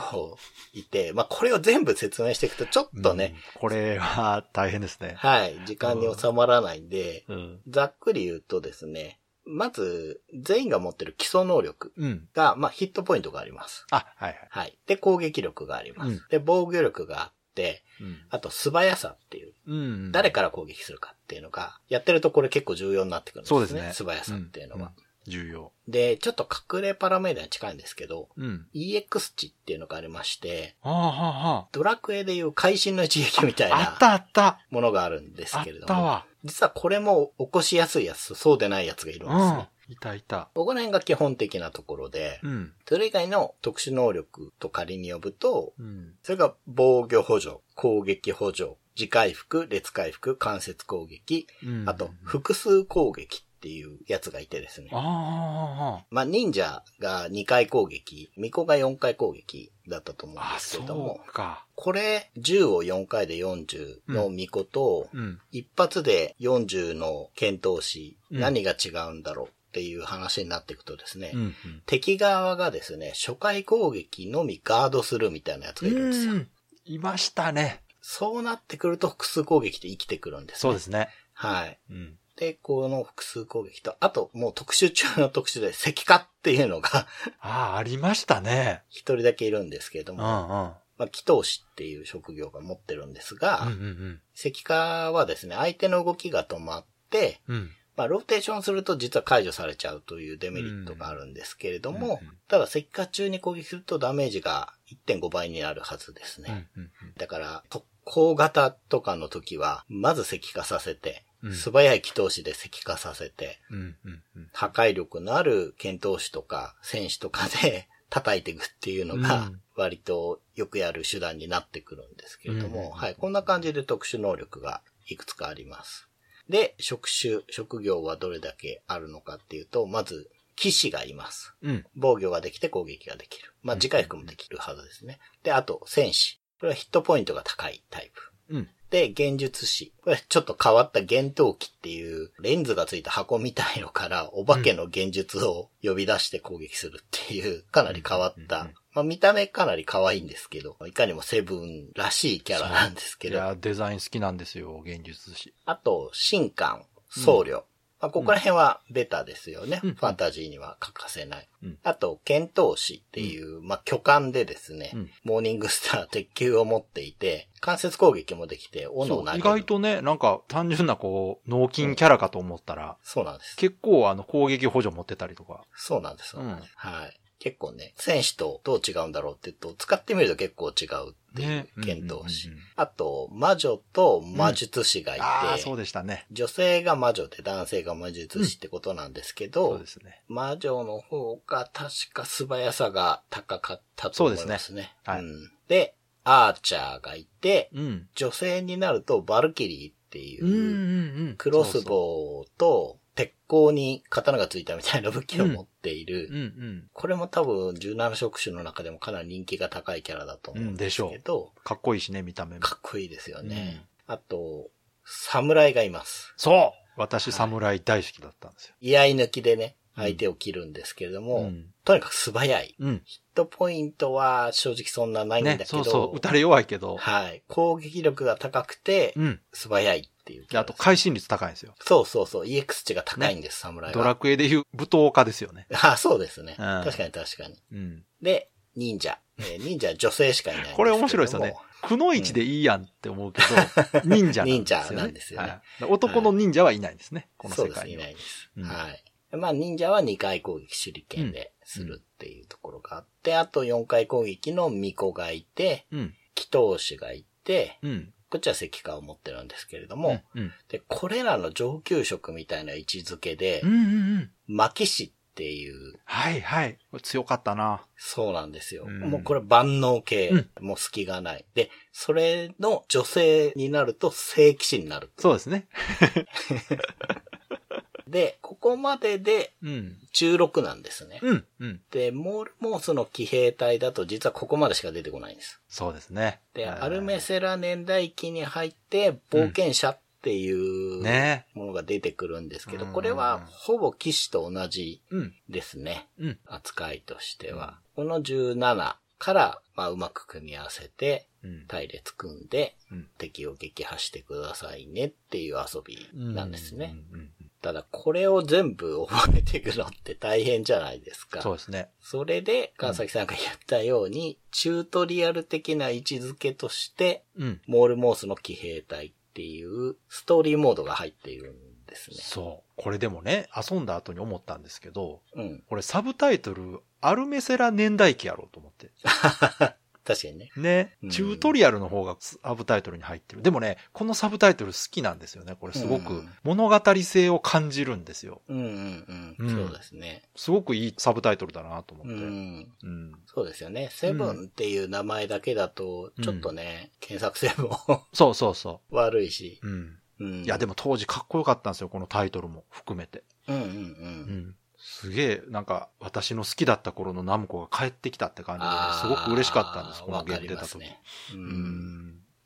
Speaker 2: いて、まあこれを全部説明していくとちょっとね、
Speaker 1: うん。これは大変ですね。
Speaker 2: はい、時間に収まらないんで、
Speaker 1: うん。
Speaker 2: ざっくり言うとですね、まず全員が持ってる基礎能力
Speaker 1: うん。
Speaker 2: が、まあヒットポイントがあります。
Speaker 1: あ、はいはい。
Speaker 2: はい。で、攻撃力があります。
Speaker 1: うん
Speaker 2: で、防御力があって、
Speaker 1: うん。
Speaker 2: あと素早さっていう、
Speaker 1: うん。
Speaker 2: 誰から攻撃するかっていうのが、やってるとこれ結構重要になってくるんですね。
Speaker 1: そうですね。
Speaker 2: 素早さっていうのは。
Speaker 1: んん重要。
Speaker 2: で、ちょっと隠れパラメータに近いんですけど、
Speaker 1: うん。
Speaker 2: EX 値っていうのがありまして、
Speaker 1: はあはあは
Speaker 2: ドラクエでいう会心の一撃みたい
Speaker 1: あ。あっ
Speaker 2: な
Speaker 1: たあった。
Speaker 2: ものがあるんです
Speaker 1: あっ
Speaker 2: けれども、
Speaker 1: たわ。
Speaker 2: 実はこれも起こしやすいやつとそうでないやつがいるんです
Speaker 1: うん
Speaker 2: ね。。
Speaker 1: いたいた。
Speaker 2: ここら辺が基本的なところで、
Speaker 1: うん。
Speaker 2: それ以外の特殊能力と仮に呼ぶと、
Speaker 1: うん。
Speaker 2: それが防御補助、攻撃補助、自回復、列回復、関節攻撃、
Speaker 1: うん
Speaker 2: あと複数攻撃っっていうやつがいてですね。
Speaker 1: あ
Speaker 2: まあ、忍者が2回攻撃、巫女が4回攻撃だったと思うん
Speaker 1: あ、あ、
Speaker 2: ですけれども
Speaker 1: そ、うか。
Speaker 2: これ、10を4回で40の巫女と、
Speaker 1: うん。
Speaker 2: 一発で40の剣闘士、
Speaker 1: うん
Speaker 2: 何が違うんだろうっていう話になっていくとですね、
Speaker 1: うん。
Speaker 2: 敵側がですね、初回攻撃のみガードするみたいなやつがいるんですよ。
Speaker 1: うん。いましたね。
Speaker 2: そうなってくると複数攻撃で生きてくるんです、ね。
Speaker 1: そうですね。
Speaker 2: はい。
Speaker 1: うん。
Speaker 2: で、この複数攻撃と、あともう特殊中の特殊で石化っていうのが
Speaker 1: ああ、ありましたね。
Speaker 2: 一人だけいるんですけれども、
Speaker 1: うんうん。
Speaker 2: まあ、祈祷師っていう職業が持ってるんですが、
Speaker 1: うんうん
Speaker 2: 石化はですね、相手の動きが止まって、
Speaker 1: うん。うん。
Speaker 2: まあ、ローテーションすると実は解除されちゃうというデメリットがあるんですけれども、
Speaker 1: うんうん
Speaker 2: ただ石化中に攻撃するとダメージが1.5倍になるはずですね。
Speaker 1: うんうん
Speaker 2: だから、特攻型とかの時は、まず石化させて、
Speaker 1: うん
Speaker 2: 素早い祈祷師で石化させて。破壊力のある剣闘士とか戦士とかで 叩いていくっていうのが
Speaker 1: うん、
Speaker 2: 割とよくやる手段になってくるんですけれども、
Speaker 1: うん
Speaker 2: はい、こんな感じで特殊能力がいくつかあります。で、職種、職業はどれだけあるのかっていうと、まず、騎士がいます。
Speaker 1: うん。
Speaker 2: 防御ができて攻撃ができる。まあ、次回復もできるはずですね。で、あと、戦士。これはヒットポイントが高いタイプ。
Speaker 1: うん。
Speaker 2: で、幻術師。これちょっと変わった幻闘機っていうレンズがついた箱みたいのからお化けの幻術を呼び出して攻撃するっていうかなり変わった。
Speaker 1: うんうんうん
Speaker 2: まあ見た目かなり可愛いんですけど、いかにもセブンらしいキャラなんですけど、
Speaker 1: いや、デザイン好きなんですよ、現実師。
Speaker 2: あと、神官、僧侶。まあ、ここら辺はベタですよね。
Speaker 1: うん
Speaker 2: ファンタジーには欠かせない。
Speaker 1: うん
Speaker 2: あと、剣闘士っていう、まあ、巨漢でですね、
Speaker 1: うん
Speaker 2: モーニングスター鉄球を持っていて、関節攻撃もできて、斧を投げる。
Speaker 1: 意外とね、なんか単純なこう、脳筋キャラかと思ったら、
Speaker 2: そうなんです。
Speaker 1: 結構あの攻撃補助持ってたりとか。
Speaker 2: そうなんです。
Speaker 1: うん
Speaker 2: はい。結構ね、戦士とどう違うんだろうって言うと、使ってみると結構違うっていう
Speaker 1: ね
Speaker 2: 剣闘士
Speaker 1: うんうんうんうん。
Speaker 2: あと、魔女と魔術師がいて、
Speaker 1: ああ、そうでしたね。
Speaker 2: 女性が魔女で男性が魔術師ってことなんですけど、
Speaker 1: そうですね。
Speaker 2: 魔女の方が確か素早さが高かったと思いますね。
Speaker 1: そうですねはい
Speaker 2: うんで、アーチャーがいて、
Speaker 1: うん。
Speaker 2: 女性になるとバルキリーっていう、
Speaker 1: うんうんうん。
Speaker 2: クロスボウと鉄鋼に刀がついたみたいな武器を持っている、
Speaker 1: う。うんうん。
Speaker 2: これも多分17職種の中でもかなり人気が高いキャラだと思うんですけど、
Speaker 1: かっこいいしね、見た目も。
Speaker 2: かっこいいですよね。あと、侍がいます。
Speaker 1: そう私、侍大好きだったんですよ。
Speaker 2: 居合抜きでね、相手を切るんですけれども、
Speaker 1: うん
Speaker 2: とにかく素早い。
Speaker 1: うん。
Speaker 2: ヒットポイントは正直そんなないんだけ
Speaker 1: ね、
Speaker 2: ど、
Speaker 1: そうそう、打たれ弱いけど。
Speaker 2: はい。攻撃力が高くて、
Speaker 1: うん。
Speaker 2: 素早いっていう。
Speaker 1: であと、回収率高いんですよ。
Speaker 2: そうそうそう。EX 値が高いんです、侍は。
Speaker 1: ドラクエでいう舞踏家ですよね。
Speaker 2: あ、そうですね。
Speaker 1: うん
Speaker 2: 確かに確かに。
Speaker 1: うん。
Speaker 2: で、忍者。えー忍者は女性しかいない
Speaker 1: こ
Speaker 2: れ
Speaker 1: 面白いですよね。。くのいちでいいやんって思うけど、忍者なんですよね。
Speaker 2: 忍者なんですよね
Speaker 1: はい男の忍者はいないんですね、この
Speaker 2: そうです、い。ないです。
Speaker 1: うん
Speaker 2: はい。まあ、忍者は2回攻撃手裏剣でするっていうところがあって、あと4回攻撃の巫女がいて、
Speaker 1: うん。
Speaker 2: 祈祷師がいて、
Speaker 1: うん。
Speaker 2: こっちは石化を持ってるんですけれども、
Speaker 1: うん。
Speaker 2: で、これらの上級職みたいな位置づけで
Speaker 1: うん。う、んうん
Speaker 2: っていう、
Speaker 1: はいはい。強かったな。
Speaker 2: そうなんですよ。
Speaker 1: うん
Speaker 2: もうこれ万能系、
Speaker 1: うん
Speaker 2: もう隙がない。で、それの女性になると正騎士になる。
Speaker 1: そうですね。
Speaker 2: で、ここまでで
Speaker 1: うん。
Speaker 2: 16なんですね。
Speaker 1: うん。うん。
Speaker 2: で、モールモースの騎兵隊だと実はここまでしか出てこないんです。
Speaker 1: そうですね。
Speaker 2: で、
Speaker 1: はい
Speaker 2: アルメセラ年代記に入って冒険者っていう
Speaker 1: ね
Speaker 2: ものが出てくるんですけど、
Speaker 1: うん
Speaker 2: これはほぼ騎士と同じ
Speaker 1: うん。
Speaker 2: ですね。
Speaker 1: うん。
Speaker 2: 扱いとしては。この17から、まあ、うまく組み合わせて、
Speaker 1: うん。
Speaker 2: 隊列組んで、
Speaker 1: うん
Speaker 2: 敵を撃破してくださいねっていう遊びなんですね。
Speaker 1: うん。うん
Speaker 2: ただ、これを全部覚えていくのって大変じゃないですか。
Speaker 1: そうですね。
Speaker 2: それで、川崎さんが言ったように、チュートリアル的な位置づけとして、
Speaker 1: うん。
Speaker 2: モールモースの騎兵隊っていうストーリーモードが入っているんですね。
Speaker 1: そう。これでもね、遊んだ後に思ったんですけど、
Speaker 2: うん。
Speaker 1: これサブタイトル、アルメセラ年代記やろうと思って。
Speaker 2: 確かにね。
Speaker 1: ね
Speaker 2: うん。
Speaker 1: チュートリアルの方がサブタイトルに入ってる。でもね、このサブタイトル好きなんですよね。これすごく
Speaker 2: うん
Speaker 1: 物語性を感じるんですよ。
Speaker 2: うんうんう。
Speaker 1: うんん
Speaker 2: そうですね。
Speaker 1: すごくいいサブタイトルだなと思
Speaker 2: う
Speaker 1: って。
Speaker 2: ん。
Speaker 1: うん。
Speaker 2: そうですよね。セブンっていう名前だけだと、ちょっとね、検索性も
Speaker 1: そうそうそ
Speaker 2: 悪いし。
Speaker 1: う。うん。
Speaker 2: うん。
Speaker 1: いや、でも当時かっこよかったんですよ。このタイトルも含めて。
Speaker 2: うんうんう。
Speaker 1: うんん。すげえ、なんか、私の好きだった頃のナムコが帰ってきたって感じで、すごく嬉しかったんです、このゲーム出た時。
Speaker 2: ね。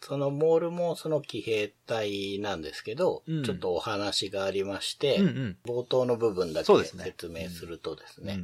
Speaker 2: そのモールもその騎兵隊なんですけど、
Speaker 1: うん
Speaker 2: ちょっとお話がありまして、
Speaker 1: うんうん。
Speaker 2: 冒頭の部分だけ説明するとですね、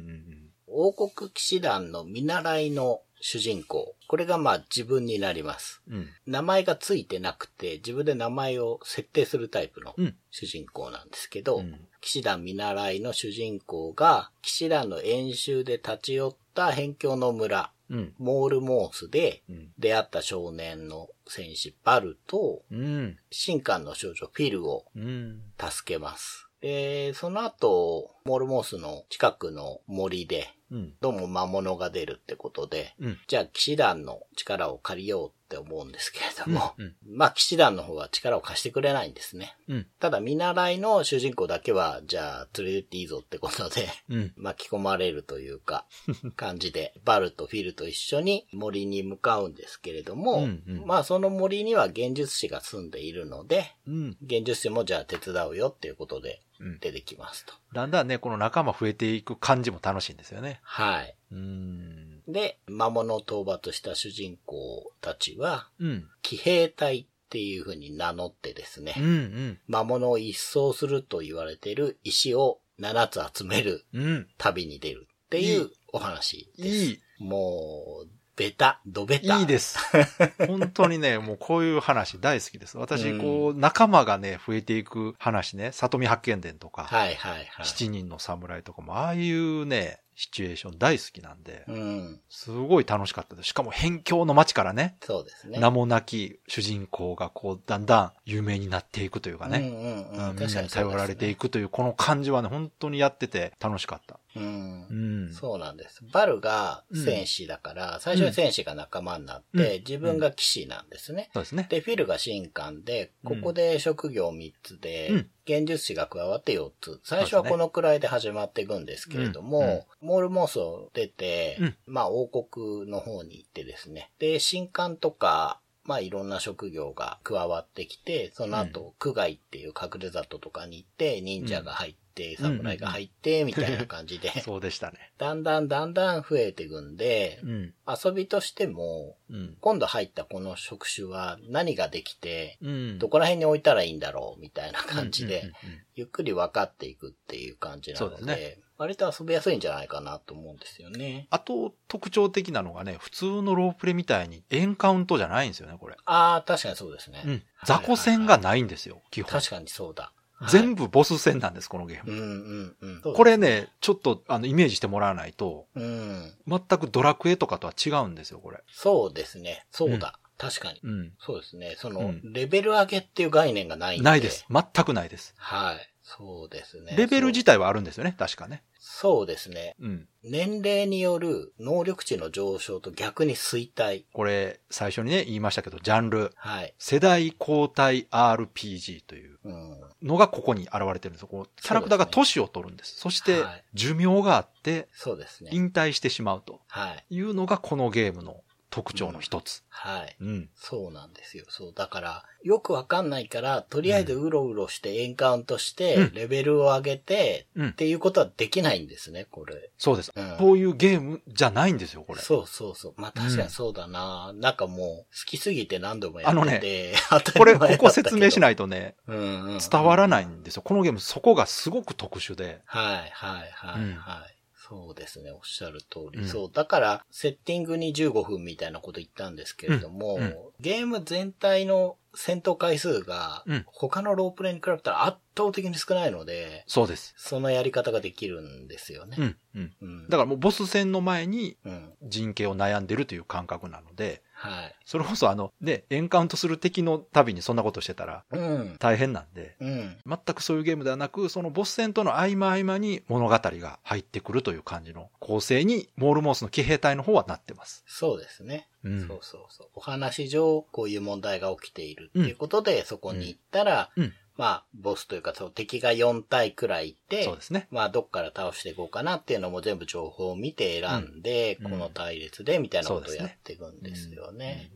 Speaker 2: 王国騎士団の見習いの主人公。これがまあ自分になります。
Speaker 1: うん。うん。
Speaker 2: 名前がついてなくて、自分で名前を設定するタイプの
Speaker 1: うん。
Speaker 2: 主人公なんですけど、
Speaker 1: うん
Speaker 2: 騎士団見習いの主人公が、騎士団の演習で立ち寄った辺境の村、
Speaker 1: うん。
Speaker 2: モールモースで
Speaker 1: うん。
Speaker 2: 出会った少年の戦士バルと、
Speaker 1: うん。
Speaker 2: 新官の少女フィルを
Speaker 1: うん。
Speaker 2: 助けます。で、その後、モールモースの近くの森で、
Speaker 1: うん。
Speaker 2: どうも魔物が出るってことで、
Speaker 1: うん。
Speaker 2: じゃあ騎士団の力を借りようって思うんですけれども、
Speaker 1: うん。
Speaker 2: まあ騎士団の方は力を貸してくれないんですね。
Speaker 1: うん。
Speaker 2: ただ見習いの主人公だけは、じゃあ連れてっていいぞってことで、
Speaker 1: うん。
Speaker 2: 巻き込まれるというか、感じで、バルとフィルと一緒に森に向かうんですけれども、
Speaker 1: うんうん
Speaker 2: まあその森には幻術師が住んでいるので、
Speaker 1: うん。
Speaker 2: 幻術師もじゃあ手伝うよっていうことで
Speaker 1: うん。
Speaker 2: 出てきますと。
Speaker 1: だんだんね、この仲間増えていく感じも楽しいんですよね。
Speaker 2: はい。
Speaker 1: うん。
Speaker 2: で、魔物を討伐した主人公たちは、
Speaker 1: うん。
Speaker 2: 騎兵隊っていう風に名乗ってですね、
Speaker 1: うん。うん。
Speaker 2: 魔物を一掃すると言われている石を7つ集める
Speaker 1: うん。
Speaker 2: 旅に出るってい
Speaker 1: いうい
Speaker 2: お話です。
Speaker 1: いい。
Speaker 2: もう、ベタ、ドベタ。
Speaker 1: いいです。本当にね、もうこういう話大好きです。私、
Speaker 2: うん
Speaker 1: こう、仲間がね、増えていく話ね、里見八犬伝とか、
Speaker 2: はいはいはい。
Speaker 1: 七人の侍とかも、ああいうね、シチュエーション大好きなんで、
Speaker 2: うん。
Speaker 1: すごい楽しかったです。しかも辺境の街からね、
Speaker 2: そうですね。
Speaker 1: 名もなき主人公がこう、だんだん有名になっていくというかね、
Speaker 2: うんうんうん。
Speaker 1: うんみんなに頼られていくという、この感じはね、本当にやってて楽しかった。
Speaker 2: うん
Speaker 1: う。ん。
Speaker 2: そうなんです。バルが戦士だから、最初に戦士が仲間になって、
Speaker 1: うん
Speaker 2: 自分が騎士なんですね。
Speaker 1: そうですね。
Speaker 2: で、フィルが神官で、ここで職業3つで、
Speaker 1: うん
Speaker 2: 幻術師が加わって4つ。最初はこのくらいで始まっていくんですけれども、
Speaker 1: うんうん
Speaker 2: モールモースを出て、
Speaker 1: うん
Speaker 2: まあ王国の方に行ってですね。で、神官とか、まあいろんな職業が加わってきて、その後、区外っていう隠れ里とかに行って、忍者が入って、侍が入って、みたいな感じで、
Speaker 1: そうでしたね。
Speaker 2: だんだんだんだん増えていくんで、
Speaker 1: うん。
Speaker 2: 遊びとしても、
Speaker 1: うん。
Speaker 2: 今度入ったこの職種は何ができて、
Speaker 1: うん。
Speaker 2: どこら辺に置いたらいいんだろうみたいな感じでゆっくり分かっていくっていう感じなので、
Speaker 1: ですね
Speaker 2: 割と遊びやすいんじゃないかなと思うんですよね。
Speaker 1: あと、特徴的なのがね、普通のロープレみたいにエンカウントじゃないんですよね、これ。
Speaker 2: ああ、確かにそうですね。
Speaker 1: うん。雑魚戦がないんですよ、基本。
Speaker 2: 確かにそうだ。
Speaker 1: 全部ボス戦なんです、このゲーム。
Speaker 2: うんうんうん。そうです
Speaker 1: これね、ちょっと、あの、イメージしてもらわないと、
Speaker 2: うん。
Speaker 1: 全くドラクエとかとは違うんですよ、これ。
Speaker 2: そうですね。そうだ。確かに。
Speaker 1: うん。
Speaker 2: そうですね。そうの
Speaker 1: ん、
Speaker 2: レベル上げっていう概念がないんで。
Speaker 1: ないです。。全くないです。
Speaker 2: はい。そうですね。
Speaker 1: レベル自体はあるんですよね、確かね。
Speaker 2: そうですね。
Speaker 1: うん。
Speaker 2: 年齢による能力値の上昇と逆に衰退。
Speaker 1: これ、最初にね、言いましたけど、ジャンル、
Speaker 2: はい。
Speaker 1: 世代交代 RPG という
Speaker 2: うん。
Speaker 1: のがここに現れてるんですよ。こうキャラクターが年を取るんです。そして
Speaker 2: はい、
Speaker 1: 寿命があって、
Speaker 2: そうですね。
Speaker 1: 引退してしまうと
Speaker 2: はい。
Speaker 1: いうのがこのゲームの特徴の一つ。
Speaker 2: はい。
Speaker 1: うん。
Speaker 2: そうなんですよ。そう。だから、よくわかんないから、とりあえずうろうろしてエンカウントして、
Speaker 1: うん
Speaker 2: レベルを上げて、
Speaker 1: うん
Speaker 2: っていうことはできないんですね、これ。
Speaker 1: そうです。
Speaker 2: うん
Speaker 1: こういうゲームじゃないんですよ、これ。
Speaker 2: そうそうそう。まあ確かにそうだな、なんかもう、好きすぎて何度もや
Speaker 1: あのね
Speaker 2: ってて、当たり
Speaker 1: これ、ここ説明しないとね、
Speaker 2: うんうんうん
Speaker 1: 伝わらないんですよ。このゲーム、そこがすごく特殊で。
Speaker 2: はい、はい、はい、
Speaker 1: うん
Speaker 2: はい。そうですね、おっしゃる通り。
Speaker 1: うん
Speaker 2: そう。だから、セッティングに15分みたいなこと言ったんですけれども、
Speaker 1: うんうん
Speaker 2: ゲーム全体の戦闘回数が
Speaker 1: うん、
Speaker 2: 他のロープレイに比べたら圧倒的に少ないので、
Speaker 1: そうです。
Speaker 2: そのやり方ができるんですよね。
Speaker 1: うん、うん。
Speaker 2: うん。
Speaker 1: だからもうボス戦の前に
Speaker 2: うん。
Speaker 1: 人形を悩んでるという感覚なので、
Speaker 2: はい。
Speaker 1: それこそあの、ね、エンカウントする敵のたびにそんなことしてたら
Speaker 2: うん。
Speaker 1: 大変なんで、
Speaker 2: うん。
Speaker 1: 全くそういうゲームではなく、そのボス戦との合間合間に物語が入ってくるという感じの構成に、モールモースの騎兵隊の方はなってます。
Speaker 2: そうですね。
Speaker 1: うん
Speaker 2: そうそうそう。お話上、こういう問題が起きているっていうことで、そこに行ったら、
Speaker 1: うん
Speaker 2: まあ、ボスというか、そう、敵が4体くらいいて、
Speaker 1: そうですね。
Speaker 2: まあ、どっから倒していこうかなっていうのも全部情報を見て選んで、
Speaker 1: うん。
Speaker 2: この隊列でみたいなことをやっていくんですよね。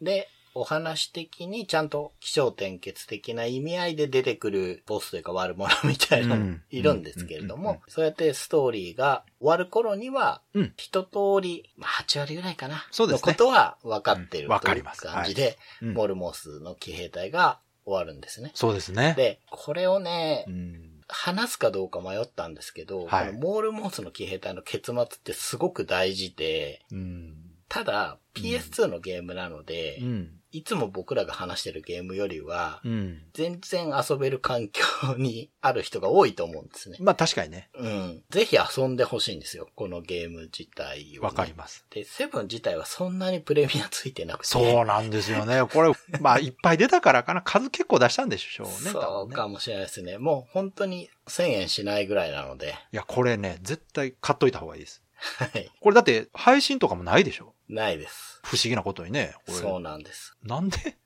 Speaker 2: で、お話的にちゃんと気象転結的な意味合いで出てくるボスというか悪者みたいなの
Speaker 1: うん。
Speaker 2: いるんですけれども、そうやってストーリーが終わる頃には
Speaker 1: うん、
Speaker 2: 一通り、まあ8割ぐらいかな。
Speaker 1: そうですね。
Speaker 2: のことは分かってるという
Speaker 1: かります。
Speaker 2: 感じで、
Speaker 1: うん。
Speaker 2: モルモスの騎兵隊が終わるんですね。
Speaker 1: そうですね。
Speaker 2: で、これをね
Speaker 1: う、ん。
Speaker 2: 話すかどうか迷ったんですけど、
Speaker 1: はい
Speaker 2: このモールモースの騎兵隊の結末ってすごく大事で、
Speaker 1: うん。
Speaker 2: ただ PS2 のゲームなので、
Speaker 1: うん。
Speaker 2: いつも僕らが話してるゲームよりは、
Speaker 1: うん。
Speaker 2: 全然遊べる環境に ある人が多いと思うんですね。
Speaker 1: まあ確かにね。
Speaker 2: うん。ぜひ遊んでほしいんですよ。このゲーム自体を、ね。
Speaker 1: わかります。
Speaker 2: で、セブン自体はそんなにプレミアついてなくて。
Speaker 1: そうなんですよね。これ、まあいっぱい出たからかな。数結構出したんでしょうね。
Speaker 2: そうかもしれないですね。もう本当に1000円しないぐらいなので。
Speaker 1: いや、これね、絶対買っといた方がいいです。
Speaker 2: はい。
Speaker 1: これだって配信とかもないでしょ？
Speaker 2: ないです。
Speaker 1: 不思議なことにね。これ
Speaker 2: そうなんです。
Speaker 1: なんで？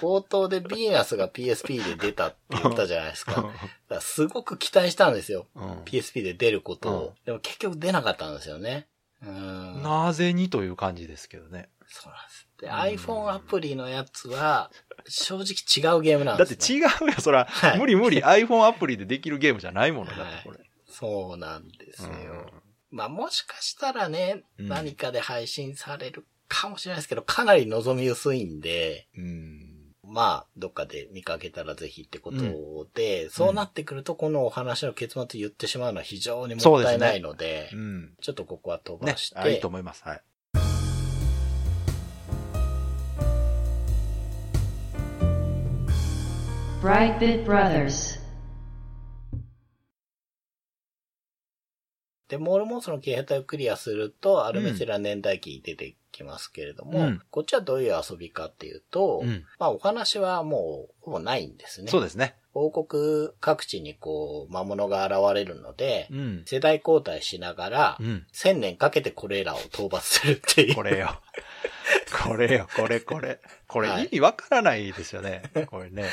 Speaker 2: 冒頭でビーナスが PSP で出たって言ったじゃないですか。だからすごく期待したんですよ。
Speaker 1: うん
Speaker 2: PSP で出ることを。
Speaker 1: うん
Speaker 2: でも結局出なかったんですよね。うーん。
Speaker 1: なぜにという感じですけどね。
Speaker 2: そうなんです。で、
Speaker 1: ん
Speaker 2: iPhone アプリのやつは、正直違うゲームなん
Speaker 1: だって
Speaker 2: です、ね。
Speaker 1: 違うよ、そら、
Speaker 2: はい
Speaker 1: 無理無理 iPhone アプリでできるゲームじゃないものだって、これ。
Speaker 2: そうなんですよ。
Speaker 1: うん
Speaker 2: まあもしかしたらね、
Speaker 1: うん
Speaker 2: 何かで配信されるかもしれないですけど、かなり望み薄いんで、
Speaker 1: うん。
Speaker 2: まあ、どっかで見かけたらぜひってことで、そうなってくるとこのお話の結末言ってしまうのは非常にもったいないので、
Speaker 1: うん。
Speaker 2: ちょっとここは飛
Speaker 1: ね
Speaker 2: ばし、て、
Speaker 1: あいいと思います。はい。
Speaker 3: Brightbit Brothers.
Speaker 2: で、モールモンスの騎兵隊をクリアすると、アルメセラ年代記出てきますけれども、
Speaker 1: うん
Speaker 2: こっちはどういう遊びかっていうと、
Speaker 1: うん
Speaker 2: まあお話はもうほぼないんですね。
Speaker 1: そうですね。
Speaker 2: 王国各地にこう魔物が現れるので、
Speaker 1: うん。
Speaker 2: 世代交代しながら、
Speaker 1: うん。
Speaker 2: 千年かけてこれらを討伐するっていう。
Speaker 1: これよ。これよ、これこれ。これ
Speaker 2: はい
Speaker 1: 意味わからないですよね。これね。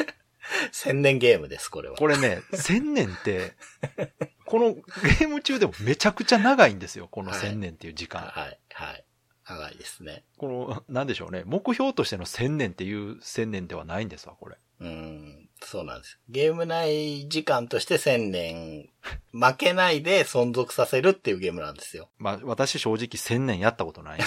Speaker 2: 千年ゲームです、これは。
Speaker 1: これね、千年って、このゲーム中でもめちゃくちゃ長いんですよ。この
Speaker 2: はい
Speaker 1: 千年っていう時間。
Speaker 2: はい、はい。長いですね。
Speaker 1: この、なんでしょうね。目標としての千年っていう千年ではないんですわ、これ。
Speaker 2: うん、そうなんです。ゲーム内時間として千年、負けないで存続させるっていうゲームなんですよ。
Speaker 1: まあ、私正直千年やったことないんで。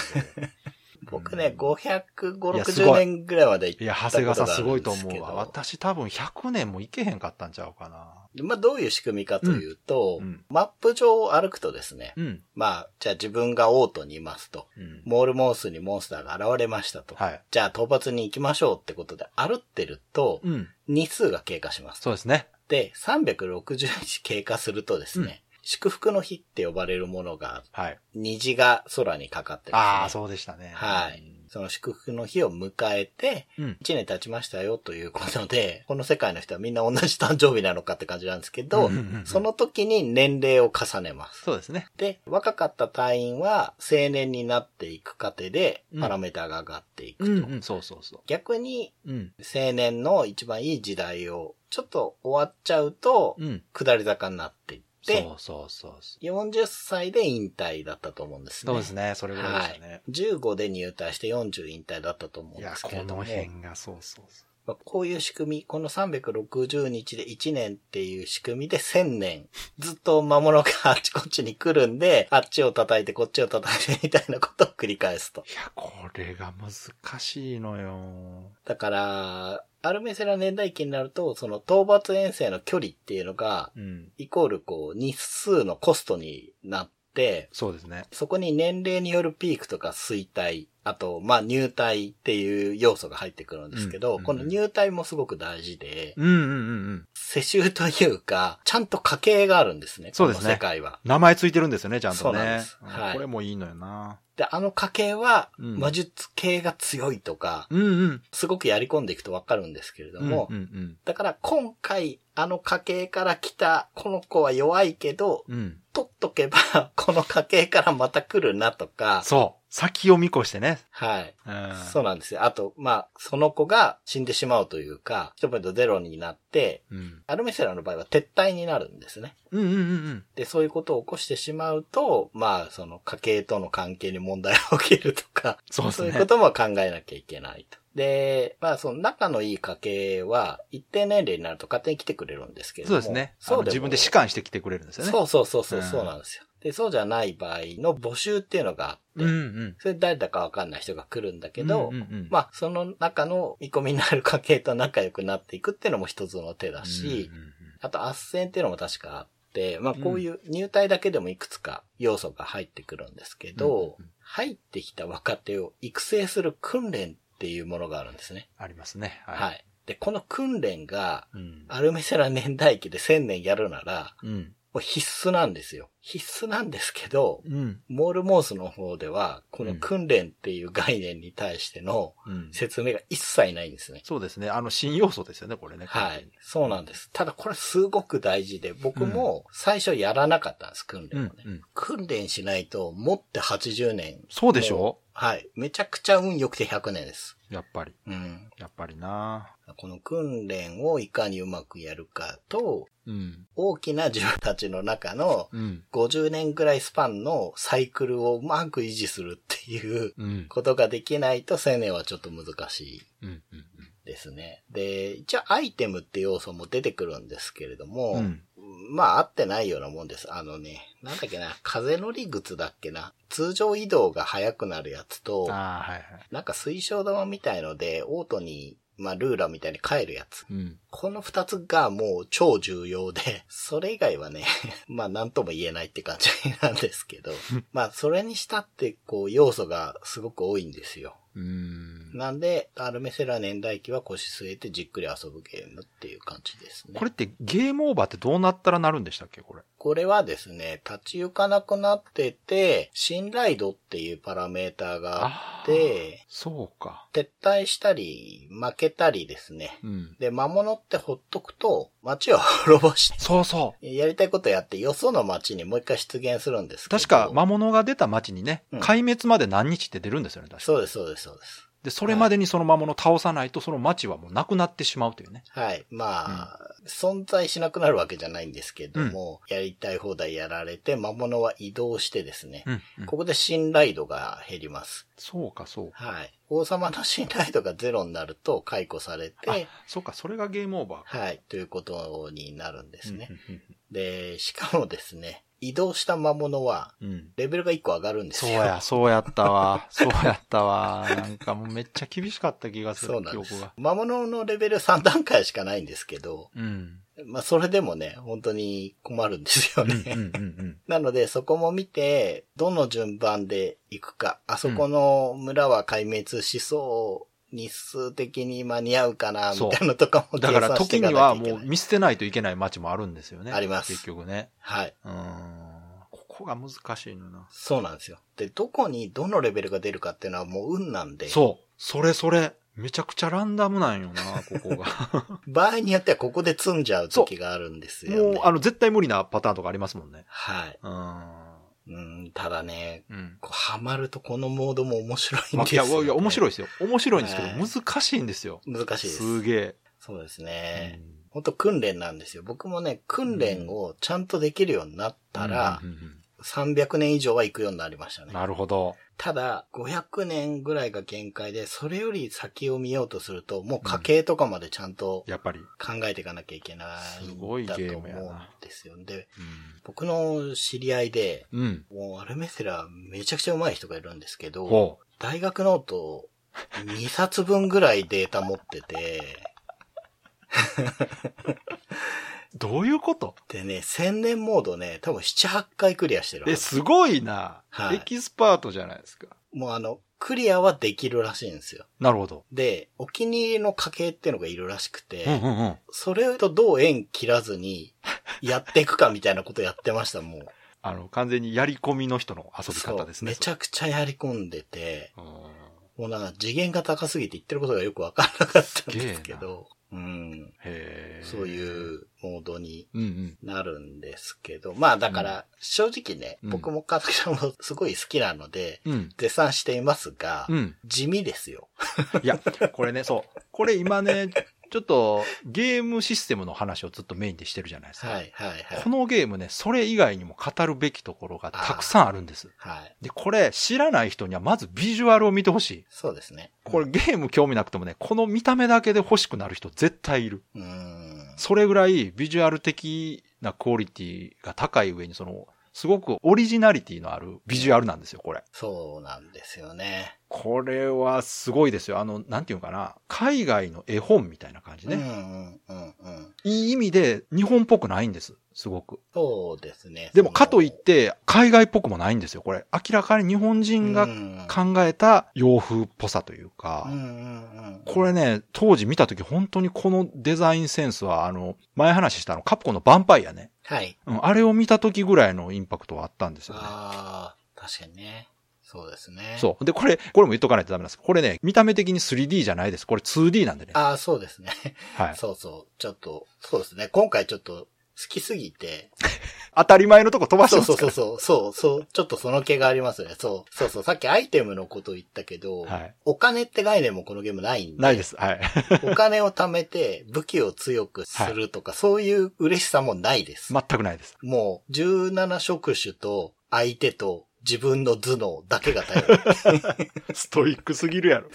Speaker 2: 僕ね、500、
Speaker 1: いやす
Speaker 2: 560
Speaker 1: ごい
Speaker 2: 年ぐらいまで行った
Speaker 1: いや、長
Speaker 2: ことがあるんですけど。
Speaker 1: 谷川さんすごいと思うわ。私多分100年もいけへんかったんちゃうかな。
Speaker 2: まあ、どういう仕組みかというと、
Speaker 1: うんうん
Speaker 2: マップ上を歩くとですね、
Speaker 1: うん。
Speaker 2: まあ、じゃあ自分がオートにいますと。
Speaker 1: うん。
Speaker 2: モールモンスにモンスターが現れましたと。
Speaker 1: はい。
Speaker 2: じゃあ討伐に行きましょうってことで歩ってると、
Speaker 1: うん。
Speaker 2: 日数が経過します。
Speaker 1: そうですね。
Speaker 2: で、360日経過するとですね、祝福の日って呼ばれるものが、
Speaker 1: はい。
Speaker 2: 虹が空にかかってます、ね。
Speaker 1: ああ、そうでしたね。
Speaker 2: はい。その祝福の日を迎えて、
Speaker 1: うん。
Speaker 2: 1年経ちましたよということで、この世界の人はみんな同じ誕生日なのかって感じなんですけど、その時に年齢を重ねます。
Speaker 1: そうですね。
Speaker 2: で、若かった隊員は青年になっていく過程で
Speaker 1: うん
Speaker 2: パラメーターが上がっていくと。
Speaker 1: うんうん、そうそうそ
Speaker 2: 逆に
Speaker 1: う。うん。
Speaker 2: 青年の一番いい時代をちょっと終わっちゃうと、
Speaker 1: うん。
Speaker 2: 下り坂になっていって、
Speaker 1: そうそうそうそう。
Speaker 2: 40歳で引退だったと思うんですね。
Speaker 1: そうですね。それぐらいでしたね。
Speaker 2: 15で入隊して40引退だったと思うんで
Speaker 1: いや、こ
Speaker 2: すけれども。
Speaker 1: の辺がそうそうそ
Speaker 2: まあこういう仕組み、この360日で1年っていう仕組みで1000年、ずっと魔物があっちこっちに来るんで、あっちを叩いてこっちを叩いてみたいなことを繰り返すと
Speaker 1: う。。いや、これが難しいのよ。
Speaker 2: だから、アルメセラ年代記になると、その討伐遠征の距離っていうのが、
Speaker 1: うん。
Speaker 2: イコールこう日数のコストになって、
Speaker 1: そうですね。
Speaker 2: そこに年齢によるピークとか衰退、あと、まあ入隊っていう要素が入ってくるんですけど、
Speaker 1: うん
Speaker 2: この入隊もすごく大事で、
Speaker 1: うんうんうんうん。
Speaker 2: 世襲というか、ちゃんと家系があるんですね。
Speaker 1: そうですね
Speaker 2: この世界は。
Speaker 1: 名前ついてるんですよね、ちゃんと
Speaker 2: そうなん
Speaker 1: ね
Speaker 2: です。はい
Speaker 1: これもいいのよな。
Speaker 2: で、あの家系は、
Speaker 1: うん
Speaker 2: 魔術系が強いとか、
Speaker 1: うんうん。
Speaker 2: すごくやり込んでいくとわかるんですけれども、
Speaker 1: うんうん
Speaker 2: だから今回、あの家系から来たこの子は弱いけど、
Speaker 1: うん。うん。
Speaker 2: 取っとけば、この家系からまた来るなとか、
Speaker 1: そ先を見越してね。
Speaker 2: はい。
Speaker 1: うん。
Speaker 2: そうなんですよ。あと、まあ、その子が死んでしまうというか、1ポイントゼロになって、
Speaker 1: うん。
Speaker 2: アルメセラの場合は撤退になるんですね。
Speaker 1: うんうんうんうん。
Speaker 2: で、そういうことを起こしてしまうと、まあ、その家計との関係に問題が起きるとか、
Speaker 1: そうですね
Speaker 2: いうことも考えなきゃいけないと。で、まあ、その仲のいい家系は、一定年齢になると勝手に来てくれるんですけれども。
Speaker 1: そうですね。あ
Speaker 2: そう
Speaker 1: 自分で士官してきてくれるんですよね。
Speaker 2: そうそうそうそう、
Speaker 1: うん
Speaker 2: そうなんですよ。で、そうじゃない場合の募集っていうのがあって、
Speaker 1: うんうん。
Speaker 2: それ誰だかわかんない人が来るんだけど、
Speaker 1: うんうんうん、
Speaker 2: まあ、その中の見込みになる家系と仲良くなっていくっていうのも一つの手だし、
Speaker 1: うんうんうん
Speaker 2: あと、斡旋っていうのも確かあって、まあ、こういう入隊だけでもいくつか要素が入ってくるんですけど、
Speaker 1: うんうん
Speaker 2: 入ってきた若手を育成する訓練っていうものがあるんですね。
Speaker 1: ありますね。
Speaker 2: はい。で、この訓練が、
Speaker 1: うん。
Speaker 2: アルメセラ年代記で1000年やるなら、
Speaker 1: うん。
Speaker 2: 必須なんですよ。必須なんですけど、
Speaker 1: うん。
Speaker 2: モールモースの方では、この訓練っていう概念に対しての
Speaker 1: うん。
Speaker 2: 説明が一切ないんですね。
Speaker 1: そうですね。あの、新要素ですよね、これね。
Speaker 2: はい。そうなんです。ただこれすごく大事で、僕も最初やらなかったんです、訓
Speaker 1: うん。
Speaker 2: 練をね。
Speaker 1: うん。
Speaker 2: 訓練しないと、持って80年。
Speaker 1: そうでしょ
Speaker 2: はい。めちゃくちゃ運良くて100年です。
Speaker 1: やっぱり。
Speaker 2: うん。
Speaker 1: やっぱりな
Speaker 2: この訓練をいかにうまくやるかと、
Speaker 1: うん。
Speaker 2: 大きな自分たちの中の
Speaker 1: うん。
Speaker 2: 50年ぐらいスパンのサイクルをうまく維持するっていう
Speaker 1: うん。
Speaker 2: ことができないと1000年はちょっと難しい
Speaker 1: うん。うん。
Speaker 2: ですね。で、一応アイテムって要素も出てくるんですけれども、
Speaker 1: うん。
Speaker 2: まあ合ってないようなもんです。あのね、なんだっけな、風乗り靴だっけな。通常移動が速くなるやつと、
Speaker 1: はいはい。
Speaker 2: なんか水晶玉みたいので、オートに、まあルーラーみたいに変えるやつ。
Speaker 1: うん。
Speaker 2: この二つがもう超重要で、それ以外はね、まあ何とも言えないって感じなんですけど、まあそれにしたってこう要素がすごく多いんですよ。
Speaker 1: うん。
Speaker 2: なんで、アルメセラ年代記は腰据えてじっくり遊ぶゲームっていう感じですね。
Speaker 1: これってゲームオーバーってどうなったらなるんでしたっけ？これ。
Speaker 2: これはですね、立ち行かなくなってて、信頼度っていうパラメーターがあって、
Speaker 1: そうか。
Speaker 2: 撤退したり、負けたりですね。
Speaker 1: うん。
Speaker 2: で、魔物ってほっとくと、街を滅ぼして、
Speaker 1: そうそう。
Speaker 2: やりたいことやって、よその街にもう一回出現するんですけど。
Speaker 1: 確か、魔物が出た街にね、
Speaker 2: うん
Speaker 1: 壊滅まで何日って出るんですよね、確か。
Speaker 2: そうです、そうです、そうです。
Speaker 1: で、それまでにその魔物を倒さないと、その街はもうなくなってしまうというね。
Speaker 2: はい。まあ、存在しなくなるわけじゃないんですけども、やりたい放題やられて、魔物は移動してですね、
Speaker 1: うん、うん。
Speaker 2: ここで信頼度が減ります。
Speaker 1: そうか、そうか。
Speaker 2: はい。王様の信頼度がゼロになると解雇され
Speaker 1: あ
Speaker 2: て、、
Speaker 1: そうか、それがゲームオーバーか。
Speaker 2: はい、ということになるんですね。
Speaker 1: うんうん
Speaker 2: で、しかもですね、移動した魔物は、
Speaker 1: うんうん。
Speaker 2: レベルが1個上がるんですよ。
Speaker 1: そうや、そうやったわ。そうやったわ。なんかもうめっちゃ厳しかった気がする
Speaker 2: そう、なんです。魔物のレベル3段階しかないんですけど、
Speaker 1: うん。
Speaker 2: まあ、それでもね、本当に困るんですよ
Speaker 1: うん、うん、
Speaker 2: ね。
Speaker 1: うんうん。
Speaker 2: なので、そこも見て、どの順番で行くか、あそこの村は壊滅しそう、日数的に間に合うかな、みたいなのとかも計
Speaker 1: だから時には。もう見捨てないといけない街もあるんですよね。
Speaker 2: あります
Speaker 1: 結局ね。
Speaker 2: はい。
Speaker 1: うん。ここが難しいのよな。
Speaker 2: そうなんですよ。で、どこにどのレベルが出るかっていうのはもう運なんで、
Speaker 1: そう。それそれ。めちゃくちゃランダムなんよな、ここが。
Speaker 2: 場合によってはここで積んじゃう時があるんですよ、ね。
Speaker 1: もう、あの、絶対無理なパターンとかありますもんね。
Speaker 2: はい。
Speaker 1: うん。
Speaker 2: うん、ただね、
Speaker 1: うん。
Speaker 2: こうハマるとこのモードも面白いん
Speaker 1: まあいや、
Speaker 2: ですよ、
Speaker 1: いや、面白い
Speaker 2: い。
Speaker 1: ですよ。面白いんですけど、
Speaker 2: はい
Speaker 1: 難しいんですよ。
Speaker 2: 難しいです。
Speaker 1: すげえ。
Speaker 2: そうですね。
Speaker 1: うん
Speaker 2: 本当訓練なんですよ。僕もね、訓練をちゃんとできるようになったら
Speaker 1: う、んうんうん
Speaker 2: 300年以上は行くようになりましたね。
Speaker 1: なるほど。
Speaker 2: ただ、500年ぐらいが限界で、それより先を見ようとすると、もう家計とかまでちゃんと
Speaker 1: やっぱり。
Speaker 2: 考えていかなきゃいけない
Speaker 1: すごい
Speaker 2: んだと思
Speaker 1: ゲームやな
Speaker 2: うんですよ。で、僕の知り合いで、
Speaker 1: うん。うん。
Speaker 2: もうアルメセラめちゃくちゃ上手い人がいるんですけど。大学ノート2冊分ぐらいデータ持ってて、
Speaker 1: どういうこと？
Speaker 2: でね、1000年モードね、多分7、8回クリアしてるは
Speaker 1: え、
Speaker 2: ず。
Speaker 1: すごいな。
Speaker 2: はい
Speaker 1: エキスパートじゃないですか。
Speaker 2: もうあの、クリアはできるらしいんですよ。
Speaker 1: なるほど。
Speaker 2: で、お気に入りの家系っていうのがいるらしくて、
Speaker 1: うんうんうん。
Speaker 2: それとどう縁切らずに、やっていくかみたいなことやってました、もう。
Speaker 1: あの、完全にやり込みの人の遊び方ですね。
Speaker 2: めちゃくちゃやり込んでて、
Speaker 1: うん
Speaker 2: もうなんか次元が高すぎて言ってることがよくわからなかったんですけど、うん。
Speaker 1: へ
Speaker 2: そういうモードに
Speaker 1: うんうん。
Speaker 2: なるんですけど、まあだから、正直ね、
Speaker 1: うん
Speaker 2: 僕も川崎さんもすごい好きなので、
Speaker 1: うん。
Speaker 2: 絶賛していますが、
Speaker 1: うん。
Speaker 2: 地味ですよ。
Speaker 1: いや、これね、そう。これ今ね、ちょっとゲームシステムの話をずっとメインでしてるじゃないですか。
Speaker 2: はいはいはい。
Speaker 1: このゲームね、それ以外にも語るべきところがたくさんあるんです。
Speaker 2: はい。
Speaker 1: で、これ知らない人にはまずビジュアルを見てほしい。
Speaker 2: そうですね。
Speaker 1: これゲーム興味なくてもね、この見た目だけで欲しくなる人絶対いる。
Speaker 2: うーん。
Speaker 1: それぐらいビジュアル的なクオリティが高い上に、その、すごくオリジナリティのあるビジュアルなんですよ、これ。
Speaker 2: そうなんですよね。
Speaker 1: これはすごいですよ。あの、なんていうのかな。海外の絵本みたいな感じね。
Speaker 2: うんうんうんうん。
Speaker 1: いい意味で日本っぽくないんです。すごく。
Speaker 2: そうですね。
Speaker 1: でもかといって、海外っぽくもないんですよ、これ。明らかに日本人が
Speaker 2: 考
Speaker 1: 考えた洋風っぽさというか。
Speaker 2: うんうんうん。
Speaker 1: これね、当時見たとき本当にこのデザインセンスは、あの、前話したあの、カプコンのヴァンパイアね。
Speaker 2: はい。
Speaker 1: うん、あれを見たときぐらいのインパクトはあったんですよね。
Speaker 2: ああ、確かにね。そうですね。
Speaker 1: そう。で、これ、これも言っとかないとダメなんですこれね、見た目的に 3D じゃないです。これ 2D なんでね。
Speaker 2: ああ、そうですね。
Speaker 1: はい。
Speaker 2: そうそう。ちょっと、そうですね。今回ちょっと好きすぎて。
Speaker 1: 当たり前のとこ飛ばしてます。
Speaker 2: そうそうそう。そうそう。ちょっとその気がありますね。そう。そうそう。さっきアイテムのこと言ったけど、
Speaker 1: はい。
Speaker 2: お金って概念もこのゲームないんで。
Speaker 1: ないです。はい。
Speaker 2: お金を貯めて武器を強くするとか、そういう嬉しさもないです。
Speaker 1: 全くないです。
Speaker 2: もう、17職種と相手と自分の頭脳だけが頼る。
Speaker 1: ストイックすぎるやろ。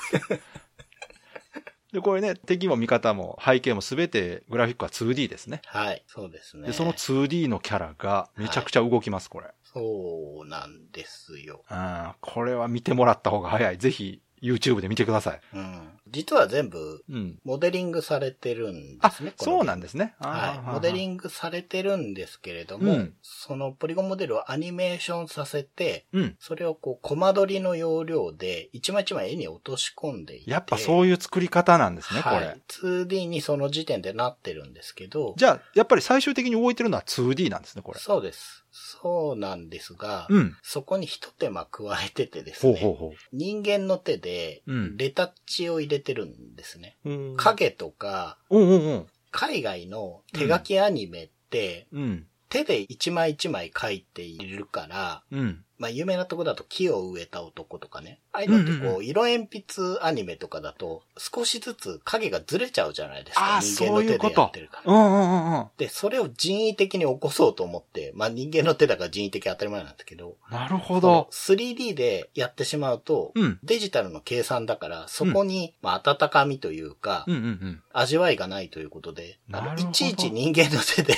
Speaker 1: で、これね、敵も味方も背景もすべてグラフィックは 2D ですね。
Speaker 2: はい。そうですね。
Speaker 1: で、その 2D のキャラがめちゃくちゃ動きます、これ。
Speaker 2: そうなんですよ。
Speaker 1: うん、これは見てもらった方が早い。ぜひ YouTube で見てください。
Speaker 2: うん。実は全部、
Speaker 1: うん。
Speaker 2: モデリングされてるんで
Speaker 1: あ
Speaker 2: すね。、
Speaker 1: そうなん
Speaker 2: で
Speaker 1: ですね。
Speaker 2: はい。モデリ
Speaker 1: グ。
Speaker 2: ングされてるんですけれども、
Speaker 1: うん
Speaker 2: そのポリゴンモデルをアニメーションさせて、
Speaker 1: うん。
Speaker 2: それをこう、コマ撮りの要領で、一枚一枚絵に落とし込んでいて。
Speaker 1: やっぱそういう作り方なんですね、これ。
Speaker 2: はい。2D にその時点でなってるんですけど、
Speaker 1: じゃあ、やっぱり最終的に動いてるのは 2D なんですね、これ。
Speaker 2: そうです。そうなんですが、
Speaker 1: うん。
Speaker 2: そこに一手間加えててですね、
Speaker 1: ほうほうほ
Speaker 2: 人間の手で
Speaker 1: うん
Speaker 2: レタッチを入れてるんですね。
Speaker 1: う。うん。
Speaker 2: 影とか、
Speaker 1: うんうんうん。
Speaker 2: 海外の手書きアニメって、
Speaker 1: うん。
Speaker 2: 手で一枚一枚書いているから、
Speaker 1: うん。
Speaker 2: まあ有名なとこだと木を植えた男とかね。ああいうのってこう、色鉛筆アニメとかだと少しずつ影がずれちゃうじゃないですか。
Speaker 1: ああ、
Speaker 2: 人間の手でやってるか。ら。
Speaker 1: うんうんうんうん。
Speaker 2: で、それを人為的に起こそうと思って、まあ人間の手だから人為的当たり前なんですけど、
Speaker 1: なるほど。
Speaker 2: 3D でやってしまうと、
Speaker 1: うん。
Speaker 2: デジタルの計算だから、そこに、まあ温かみというか、
Speaker 1: うんうんうん。
Speaker 2: 味わいがないということで、いちいち人間の手で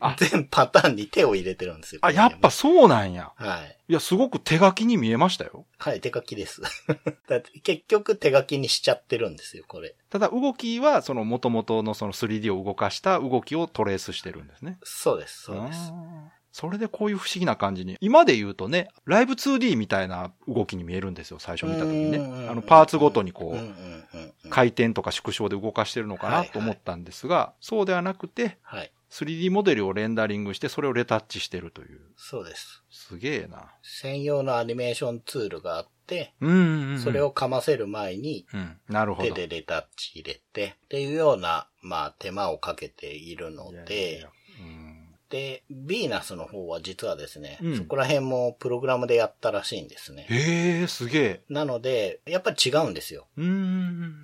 Speaker 1: あ
Speaker 2: 全パターンに手を入れてるんですよ。
Speaker 1: あ、やっぱそうなんや。
Speaker 2: はい。
Speaker 1: いや、すごく手書きに見えましたよ。
Speaker 2: はい、手書きです。だって結局手書きにしちゃってるんですよ、これ。
Speaker 1: ただ動きは、その元々のその 3D を動かした動きをトレースしてるんですね。
Speaker 2: そうです、そうです。
Speaker 1: それでこういう不思議な感じに。今で言うとね、ライブ 2D みたいな動きに見えるんですよ、最初見た時にね。あの、パーツごとにこう、回転とか縮小で動かしてるのかなと思ったんですが、そうではなくて、
Speaker 2: はい。
Speaker 1: 3D モデルをレンダリングして、それをレタッチしてるという。
Speaker 2: そうです。
Speaker 1: すげえな。
Speaker 2: 専用のアニメーションツールがあって、
Speaker 1: うんうんうん。
Speaker 2: それをかませる前に、
Speaker 1: うん。なるほど。
Speaker 2: 手でレタッチ入れて、っていうような、まあ、手間をかけているの
Speaker 1: いやいやい
Speaker 2: で
Speaker 1: や、うん
Speaker 2: で、ヴィーナスの方は実はですね、
Speaker 1: うん
Speaker 2: そこら辺もプログラムでやったらしいんですね。
Speaker 1: へえ、すげえ。
Speaker 2: なので、やっぱり違うんですよ。
Speaker 1: うーん
Speaker 2: う。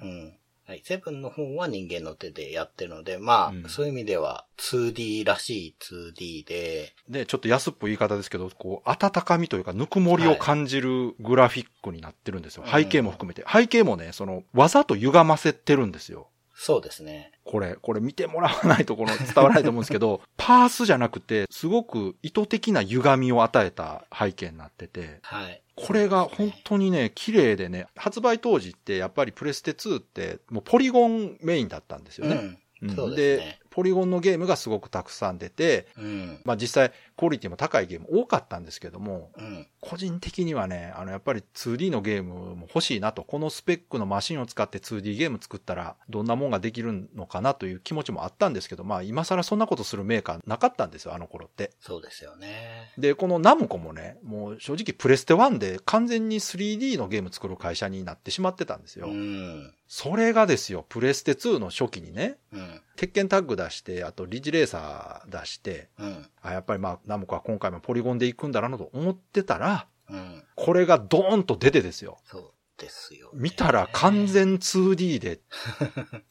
Speaker 2: ん。はい。セブンの方は人間の手でやってるので、まあ、
Speaker 1: うん
Speaker 2: そういう意味では 2D らしい 2D で、
Speaker 1: で、ちょっと安っぽい言い方ですけど、こう、温かみというか、ぬくもりを感じるグラフィックになってるんですよ。
Speaker 2: はい
Speaker 1: 背景も含めて。背景もね、その、わざと歪ませてるんですよ。
Speaker 2: そうですね。
Speaker 1: これ、これ見てもらわないとこの伝わらないと思うんですけど、パースじゃなくて、すごく意図的な歪みを与えた背景になってて、
Speaker 2: はい。
Speaker 1: これが本当にね、綺麗でね、発売当時ってやっぱりプレステ2ってもうポリゴンメインだったんですよね。
Speaker 2: うん。
Speaker 1: うん
Speaker 2: そうですね
Speaker 1: ポリゴンのゲームがすごくたくさん出て、
Speaker 2: うん。
Speaker 1: まあ実際クオリティも高いゲーム多かったんですけども、
Speaker 2: うん。
Speaker 1: 個人的にはね、あのやっぱり 2D のゲームも欲しいなと、このスペックのマシンを使って 2D ゲーム作ったらどんなもんができるのかなという気持ちもあったんですけど、まあ今更そんなことするメーカーなかったんですよ、あの頃って。
Speaker 2: そうですよね。
Speaker 1: で、このナムコもね、もう正直プレステ1で完全に 3D のゲーム作る会社になってしまってたんですよ。
Speaker 2: うん。
Speaker 1: それがですよ、プレステ2の初期にね、
Speaker 2: うん。
Speaker 1: 鉄拳タッグ出して、あとリジレーサー出して、
Speaker 2: うん。
Speaker 1: あ、やっぱりまあ、ナムコは今回もポリゴンで行くんだなと思ってたら、
Speaker 2: うん。
Speaker 1: これがドーンと出てですよ。
Speaker 2: そうですよ、ね。
Speaker 1: 見たら完。全 2D で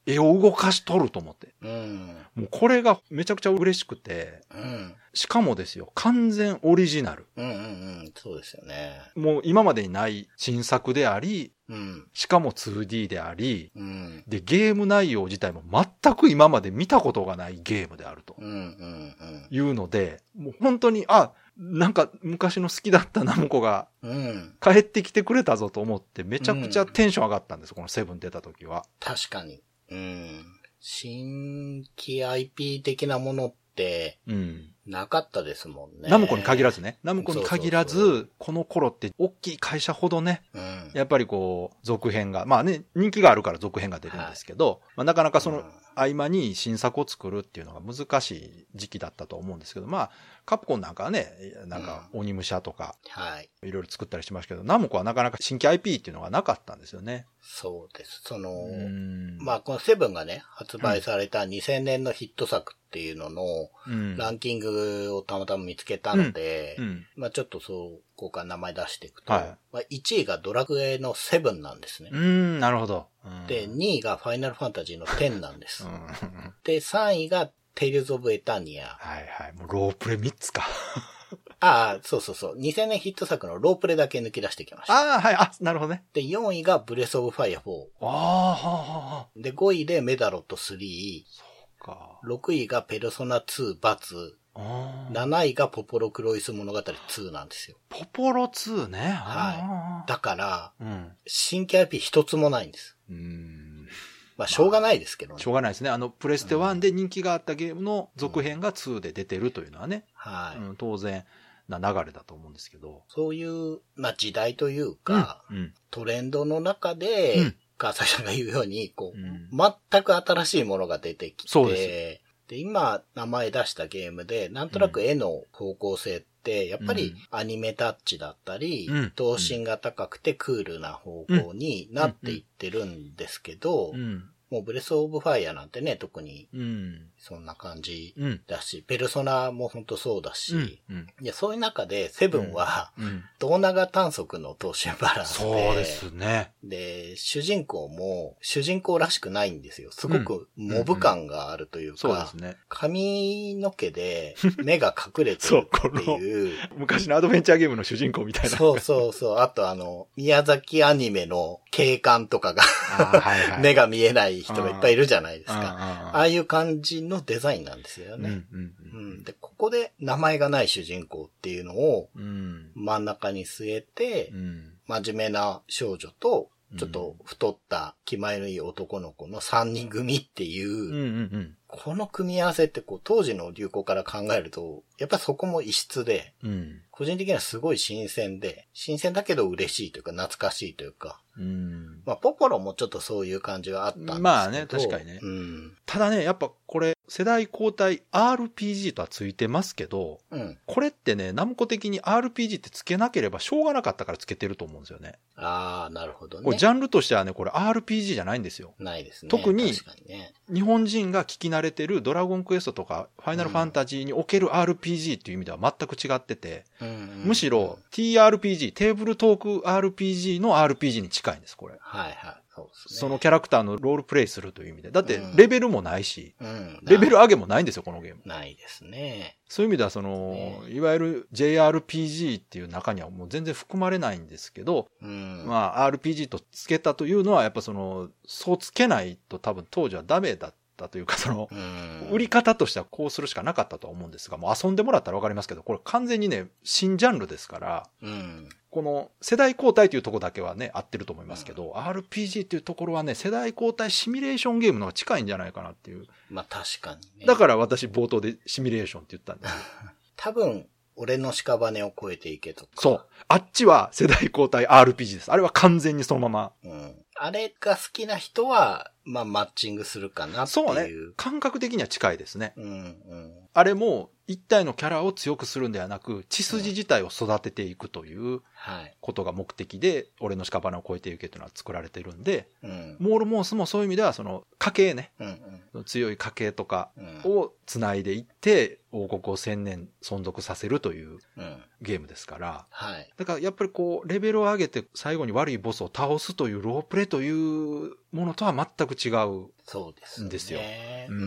Speaker 1: 絵を動かしとると思って。
Speaker 2: うん。
Speaker 1: もうこれがめちゃくちゃ嬉しくて、
Speaker 2: うん。
Speaker 1: しかもですよ、完全オリジナル。
Speaker 2: うんうんうん。そうですよね。
Speaker 1: もう今までにない新作であり、
Speaker 2: うん。
Speaker 1: しかも 2D であり、
Speaker 2: うん。
Speaker 1: で、ゲーム内容自体も全く今まで見たことがないゲームであると。いうので、もう本当に、あ、なんか昔の好きだったナムコが
Speaker 2: うん。
Speaker 1: 帰ってきてくれたぞと思ってめちゃくちゃテンション上がったんです、このセブン出た時は。
Speaker 2: 確かに。うん。新規 IP 的なものって
Speaker 1: うん。
Speaker 2: なかったですもんね。
Speaker 1: ナムコに限らずね。ナムコに限らず、
Speaker 2: そうそう
Speaker 1: この頃って大きい会社ほどね、
Speaker 2: うん。
Speaker 1: やっぱりこう、続編が、まあね、人気があるから続編が出るんですけど、まあ、なかなかその
Speaker 2: うん
Speaker 1: 合間に新作を作るっていうのが難しい時期だったと思うんですけど、まあ、カプコンなんかはね、なんか鬼武者とか、
Speaker 2: はい。
Speaker 1: いろいろ作ったりしましたけど、ナムコはなかなか新規 IP っていうのがなかったんですよね。
Speaker 2: そうです。その、
Speaker 1: うん
Speaker 2: まあ、このセブンがね、発売された2000年のヒット作っていうのの
Speaker 1: うん
Speaker 2: ランキングをたまたま見つけたので、
Speaker 1: うん。
Speaker 2: まあちょっとそう、こうか名前出していくと、
Speaker 1: はい
Speaker 2: まあ1位がドラクエのセブンなんですね。
Speaker 1: うん、なるほど。うん
Speaker 2: で、2位がファイナルファンタジーの10なんです。
Speaker 1: うん。
Speaker 2: で、3位がテイルズ・オブ・エタニア。
Speaker 1: はいはい。もうロープレ3つか。
Speaker 2: ああ、そうそうそう。2000年ヒット作のロープレだけ抜き出してきました。
Speaker 1: ああ、はい。あ、なるほどね。
Speaker 2: で、4位がブレス・オブ・ファイア4。
Speaker 1: ああ、はあ、はあ。
Speaker 2: で、5位でメダロット3。
Speaker 1: か。
Speaker 2: 6位がペルソナ2罰。
Speaker 1: ああ。
Speaker 2: 7位がポポロクロイス物語2なんですよ。
Speaker 1: ポポロ2ね。
Speaker 2: はいだから、
Speaker 1: い。うん。
Speaker 2: 新規 IP 一つもないんです。
Speaker 1: うん。
Speaker 2: まあ、しょうがないですけどね
Speaker 1: しょ。うがないですね。あの、プレステ1で人気があったゲームの続編が2で出てるというのはね、
Speaker 2: はい。
Speaker 1: うん、当然な流れだと思うんですけど。
Speaker 2: そういう、まあ、時代というか、
Speaker 1: うん。
Speaker 2: トレンドの中で、
Speaker 1: うん
Speaker 2: 川崎さんが言うように、こう、
Speaker 1: うん
Speaker 2: 全く新しいものが出てきて、
Speaker 1: そうで
Speaker 2: で今、名前出したゲームで、なんとなく絵の方向性って、やっぱりアニメタッチだったり、
Speaker 1: うん。
Speaker 2: 頭身が高くてクールな方向になっていってるんですけど、
Speaker 1: うん。
Speaker 2: もうブレスオブファイアなんてね、特に
Speaker 1: うん。
Speaker 2: そんな感じ
Speaker 1: うん。
Speaker 2: だし、ペルソナも本当そうだし、
Speaker 1: うん。うん。
Speaker 2: いや、そういう中で、セブンは、
Speaker 1: うん。
Speaker 2: 胴長短足の頭身バランスで、
Speaker 1: そうですね。
Speaker 2: で、主人公も、主人公らしくないんですよ。すごくモブ感があるというか、
Speaker 1: そうですね。
Speaker 2: 髪の毛で 目が隠れてるっていう。
Speaker 1: 昔のアドベンチャーゲームの主人公みたいな。
Speaker 2: そうそうそう。あとあの、宮崎アニメの警官とかが。目が見えない人がいっぱいいるじゃないですか。
Speaker 1: あ
Speaker 2: ああいう感じのデザインなんですよ
Speaker 1: うん
Speaker 2: ね。
Speaker 1: うん
Speaker 2: うん。で、ここで名前がない主人公っていうのを。真ん中に据えて、
Speaker 1: うん。
Speaker 2: 真面目な少女と、ちょっと太った気前のいい男の子の三人組っていう。この組み合わせってこう当時の流行から考えると、やっぱそこも異質で、
Speaker 1: うん。
Speaker 2: 個人的にはすごい新鮮で、新鮮だけど嬉しいというか懐かしいというか、
Speaker 1: うん。
Speaker 2: まあポポロもちょっとそういう感じはあったんですけど。
Speaker 1: まあね確かにね
Speaker 2: うん。
Speaker 1: ただね、やっぱこれ、世代交代 RPG とはついてますけど、
Speaker 2: うん。
Speaker 1: これってね、ナムコ的に RPG ってつけなければしょうがなかったからつけてると思うんですよね。
Speaker 2: ああ、なるほどね。
Speaker 1: これジャンルとしてはね、これ RPG じゃないんですよ。
Speaker 2: ないですね。
Speaker 1: 特に
Speaker 2: 確かにね。
Speaker 1: 日本人が聞き慣れてるドラゴンクエストとかファイナルファンタジーにおける RPG っていう意味では全く違ってて、
Speaker 2: うんうん
Speaker 1: むしろ TRPG、テーブルトーク RPG の RPG に近いんです、これ。
Speaker 2: はいはい。そうですね。
Speaker 1: そのキャラクターのロールプレイするという意味で。だって
Speaker 2: うん
Speaker 1: レベルもないし、
Speaker 2: うん。
Speaker 1: レベル上げもないんですよ、このゲーム。
Speaker 2: ないですね。
Speaker 1: そういう意味では、その、いわゆる JRPG っていう中にはもう全然含まれないんですけど、
Speaker 2: うん。
Speaker 1: まあ RPG とつけたというのは、やっぱその、そうつけないと多分当時はダメだったというか、その、
Speaker 2: うん。
Speaker 1: 売り方としてはこうするしかなかったとは思うんですが、もう遊んでもらったらわかりますけど、これ完全にね、新ジャンルですから、
Speaker 2: うん。
Speaker 1: この世代交代というところだけはね、合ってると思いますけど、RPG っていうところはね、世代交代シミュレーションゲームの方が近いんじゃないかなっていう。
Speaker 2: まあ確かにね。
Speaker 1: だから私冒頭でシミュレーションって言ったんですよ。
Speaker 2: 多分、俺の屍を越えていけとか。
Speaker 1: そう。あっちは世代交代 RPG です。あれは完全にそのまま。
Speaker 2: う。うん。あれが好きな人は、まあ、マッチングするかなっていう。
Speaker 1: そうね。感覚的には近いですね。
Speaker 2: うん、うん。
Speaker 1: あれも、一体のキャラを強くするんではなく、血筋自体を育てていくという
Speaker 2: はい。
Speaker 1: ことが目的で、俺の屍を超えていけというのは作られてるんで、
Speaker 2: うん。
Speaker 1: モールモースもそういう意味では、その、家系ね、
Speaker 2: うん、
Speaker 1: 強い家系とか
Speaker 2: うん。うん。
Speaker 1: を繋いでいって、王国を千年存続させるという
Speaker 2: うん。
Speaker 1: ゲームですから、
Speaker 2: はい。
Speaker 1: だからやっぱりこう、レベルを上げて最後に悪いボスを倒すというロープレというものとは全く違う。
Speaker 2: そうですね。
Speaker 1: ですよ
Speaker 2: う
Speaker 1: うん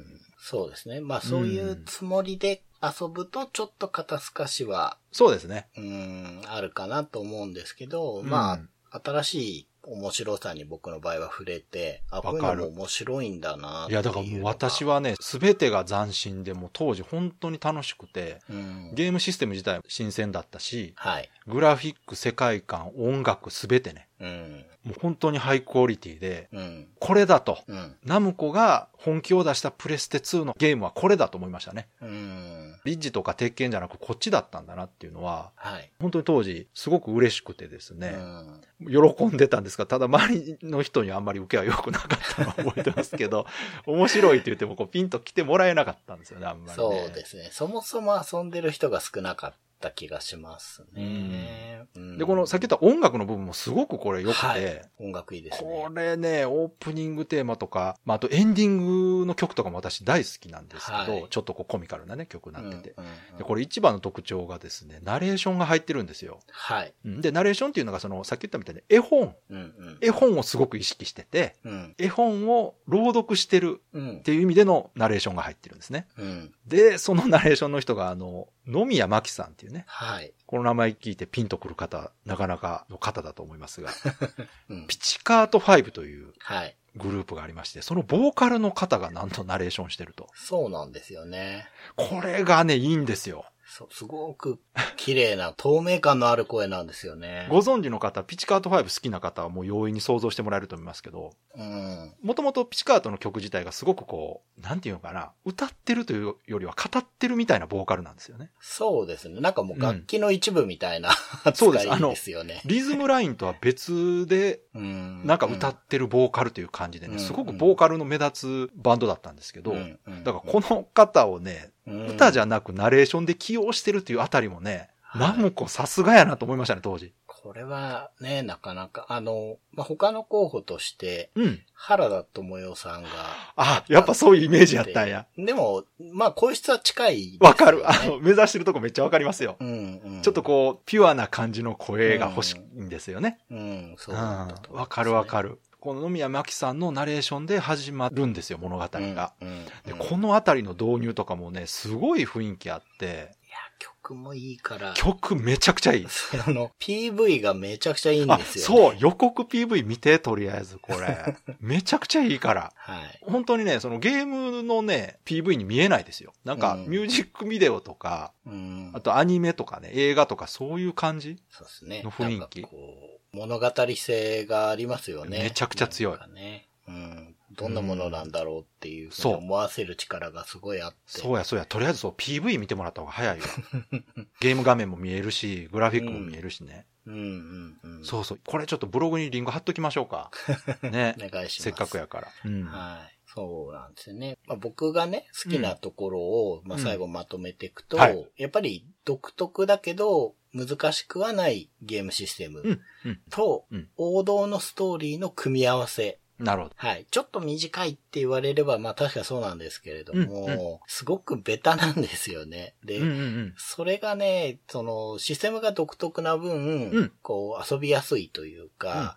Speaker 2: ん。そうですね。まあ、そういうつもりで遊ぶと、ちょっと肩透かしは、
Speaker 1: そうですね。
Speaker 2: うん、あるかなと思うんですけど、
Speaker 1: うん
Speaker 2: まあ、新しい面白さに僕の場合は触れて、あ、こういうのも面白いんだなってい
Speaker 1: や、だからもう私
Speaker 2: は、
Speaker 1: はね、すべてが斬新で、もう当時本当に楽しくて、
Speaker 2: うん、
Speaker 1: ゲームシステム自体も新鮮だったし、
Speaker 2: はい。
Speaker 1: グラフィック、世界観、音楽すべてね、
Speaker 2: うん。
Speaker 1: もう本当にハイクオリティで、
Speaker 2: うん。
Speaker 1: これだと。
Speaker 2: うん。
Speaker 1: ナムコが本気を出したプレステ2のゲームはこれだと思いましたね。
Speaker 2: うん。
Speaker 1: リッジとか鉄拳じゃなくこっちだったんだなっていうのは、
Speaker 2: はい。
Speaker 1: 本当に当時すごく嬉しくてです
Speaker 2: う
Speaker 1: ね、
Speaker 2: ん。
Speaker 1: 喜んでたんですが、ただ周りの人にはあんまり受けは良くなかったのを覚えてますけど、面白いって言ってもこうピンと来てもらえなかったんですよね、あんまり、ね。
Speaker 2: そうですね。そもそも遊んでる人が少なかった気がしますね。うん
Speaker 1: で、このさっき言った音楽の部分もすごくこれ良くて、
Speaker 2: はい音楽いいですね
Speaker 1: こ。れね、オープニングテーマとか、まあ、あとエンディングの曲とかも私大好きなんですけど、
Speaker 2: はい
Speaker 1: ちょっとこうコミカルなね、曲になってて。
Speaker 2: うんうんうん
Speaker 1: で、これ一番の特徴がですね、ナレーションが入ってるんですよ。
Speaker 2: はい。
Speaker 1: うんで、ナレーションっていうのがその、さっき言ったみたいに絵本、
Speaker 2: うんうん。
Speaker 1: 絵本をすごく意識してて、
Speaker 2: うん。
Speaker 1: 絵本を朗読してる
Speaker 2: うん
Speaker 1: っ。ていう意味でのナレーションが入ってるんですね。
Speaker 2: うん。
Speaker 1: で、そのナレーションの人があの、野宮真紀さんっていうね、
Speaker 2: はい。
Speaker 1: この名前聞いてピンとくる方、なかなかの方だと思いますが、
Speaker 2: うん。
Speaker 1: ピチカート5という
Speaker 2: はい。
Speaker 1: グループがありまして、そのボーカルの方がなんとナレーションしてると。
Speaker 2: そうなんですよね。
Speaker 1: これがね、いいんですよ。
Speaker 2: そう、すごく綺麗な透明感のある声なんですよね。
Speaker 1: ご存知の方、ピチカート5好きな方はもう容易に想像してもらえると思いますけど、
Speaker 2: うん。
Speaker 1: もともとピチカートの曲自体がすごくこう、なんていうのかな、歌ってるというよりは語ってるみたいなボーカルなんですよね。
Speaker 2: そうですね。なんかもう楽器の一部みたいな、
Speaker 1: そうです
Speaker 2: 扱いですよね。
Speaker 1: リズムラインとは別で、
Speaker 2: うん。
Speaker 1: なんか歌ってるボーカルという感じでね、
Speaker 2: うん
Speaker 1: すごくボーカルの目立つバンドだったんですけど、
Speaker 2: うんうん
Speaker 1: だからこの方をね、歌じ
Speaker 2: ゃ、
Speaker 1: ゃなくナレーションで起用してるっていうあたりもね、
Speaker 2: はい
Speaker 1: ナムコさすがやなと思いましたね、当時。
Speaker 2: これはね、なかなか、あの、まあ、他の候補として、
Speaker 1: うん。
Speaker 2: 原田智代さんが。
Speaker 1: あ、やっぱそういうイメージやったんや。
Speaker 2: でも、まあ、声質は近いね、
Speaker 1: わかる。あの、目指してるとこめっちゃわかりますよ。
Speaker 2: うんうん。
Speaker 1: ちょっとこう、ピュアな感じの声が欲しいんですよね。
Speaker 2: うん、そう
Speaker 1: うん。
Speaker 2: だったと思いますね
Speaker 1: わかるわかる。この野宮真紀さんのナレーションで始まるんですよ、物語が。
Speaker 2: うんうん
Speaker 1: で、
Speaker 2: うん
Speaker 1: このあたりの導入とかもね、すごい雰囲気あって、
Speaker 2: いや、曲もいいから。
Speaker 1: 曲めちゃくちゃいい。
Speaker 2: あの、PV がめちゃくちゃいいん
Speaker 1: あ、
Speaker 2: ですよ、
Speaker 1: そう、予告 PV 見て、とりあえず、これ。めちゃくちゃいいから。
Speaker 2: はい。
Speaker 1: 本当にね、そのゲームのね、PV に見えないですよ。なんか、
Speaker 2: うん
Speaker 1: ミュージックビデオとか、
Speaker 2: うん。
Speaker 1: あとアニメとかね、映画とかそういう感じ
Speaker 2: そうですね。
Speaker 1: の雰囲気
Speaker 2: なんかこう、物語性がありますよね。
Speaker 1: めちゃくちゃ強い
Speaker 2: ね。うん。どんなものなんだろうっていうふうに思わせる力がすごいあって。
Speaker 1: そうや、そうや。とりあえずそう、PV 見てもらった方が早いよ。ゲーム画面も見えるし、グラフィックも見えるしね。
Speaker 2: うんうんうん。
Speaker 1: そうそう。これちょっとブログにリンク貼っときましょうか。ね
Speaker 2: お。願いします。
Speaker 1: せっかくやから。うん。
Speaker 2: はい。そうなんですよね。まあ、僕がね、好きなところを、まあ、
Speaker 1: うん
Speaker 2: 最後まとめていくと、
Speaker 1: はい
Speaker 2: やっぱり独特だけど、難しくはないゲームシステム
Speaker 1: うん。うん。
Speaker 2: と、
Speaker 1: うん
Speaker 2: 王道のストーリーの組み合わせ。
Speaker 1: なるほど。
Speaker 2: はい。ちょっと短いって言われれば、まあ確かそうなんですけれども、
Speaker 1: うん
Speaker 2: すごくベタなんですよね。で、
Speaker 1: うんうんうん。
Speaker 2: それがね、その、システムが独特な分、
Speaker 1: うん
Speaker 2: こう、遊びやすいというか、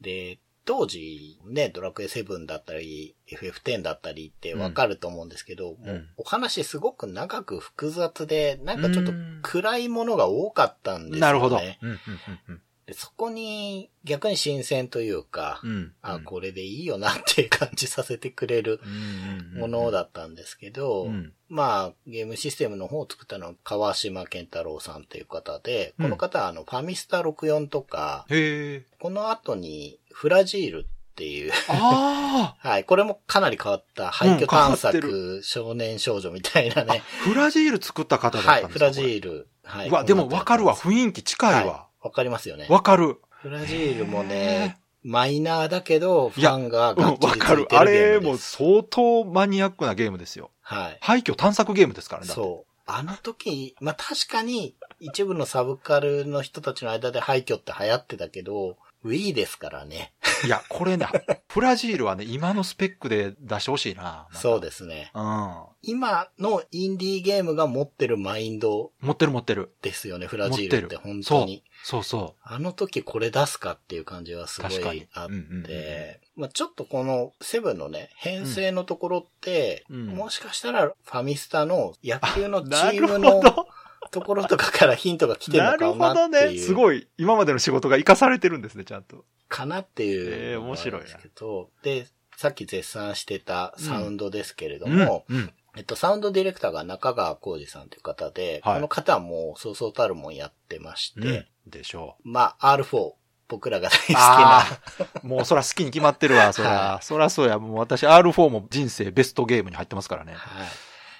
Speaker 2: で、当時、ね、ドラクエ7だったり、FF10 だったりってわかると思うんですけど、もうお話すごく長く複雑で、なんかちょっと暗いものが多かったんですよね。
Speaker 1: なるほど。うんうんうん
Speaker 2: でそこに逆に新鮮というか、
Speaker 1: うん。うん。
Speaker 2: あ、これでいいよなっていう感じさせてくれる
Speaker 1: うん
Speaker 2: ものだったんですけど、
Speaker 1: うん
Speaker 2: まあ、ゲームシステムの方を作ったのは川島健太郎さんという方で、
Speaker 1: うん
Speaker 2: この方はあの、ファミスタ64とか、
Speaker 1: へえ。
Speaker 2: この後にフラジールっていう、はい、これもかなり変わった廃墟探索少年少女みたいなね。
Speaker 1: フラジール作った方だった
Speaker 2: はい、
Speaker 1: んですか
Speaker 2: フラジール。はい。
Speaker 1: うわ、でもわかるわ。雰囲気近い
Speaker 2: はい
Speaker 1: わ。
Speaker 2: わかりますよね。
Speaker 1: わかる。
Speaker 2: フラジールもね、マイナーだけど、ファンが
Speaker 1: うん、
Speaker 2: がっちりついて
Speaker 1: わかる。あ
Speaker 2: るゲー
Speaker 1: れも。相当マニアックなゲームですよ。
Speaker 2: はい。
Speaker 1: 廃墟探索ゲームですからね。
Speaker 2: そう。あの時、まあ、確かに一部のサブカルの人たちの間で廃墟って流行ってたけど、Wii ですからね。
Speaker 1: いや、これね、フラジールはね、今のスペックで出してほしいな。
Speaker 2: そうですね。
Speaker 1: す。うん。
Speaker 2: 今のインディーゲームが持ってるマインド
Speaker 1: 持ってる持ってる。
Speaker 2: ですよね、フラジールって本当に。
Speaker 1: そうそ
Speaker 2: あの時これ出すかっていう感じはすごいあって、
Speaker 1: うんうんうん
Speaker 2: まあちょっとこのセブンのね、編成のところって、
Speaker 1: うん
Speaker 2: もしかしたらファミスタの野球の
Speaker 1: う。
Speaker 2: チ
Speaker 1: なるほ
Speaker 2: ームの
Speaker 1: ど。
Speaker 2: ところとかからヒントが来てる
Speaker 1: な
Speaker 2: の
Speaker 1: るほど
Speaker 2: かなっていう。
Speaker 1: ね。すごい、今までの仕事が活かされてるんですね、ちゃんと。
Speaker 2: かなっていう。
Speaker 1: えー面白いな
Speaker 2: ですけど、で、さっき絶賛してたサウンドですけれど
Speaker 1: うん
Speaker 2: も、
Speaker 1: うん。
Speaker 2: えっと、サウンドディレクターが中川浩二さんという方で、
Speaker 1: はい
Speaker 2: この方はもうそうそうたるもんやってまして、
Speaker 1: うんでしょう。
Speaker 2: まあ、R4、僕らが大好きな、
Speaker 1: もうそら好きに決まってるわ、そら。
Speaker 2: は
Speaker 1: そらそうや。もう私 R4 も人生ベストゲームに入ってますからね。
Speaker 2: はい。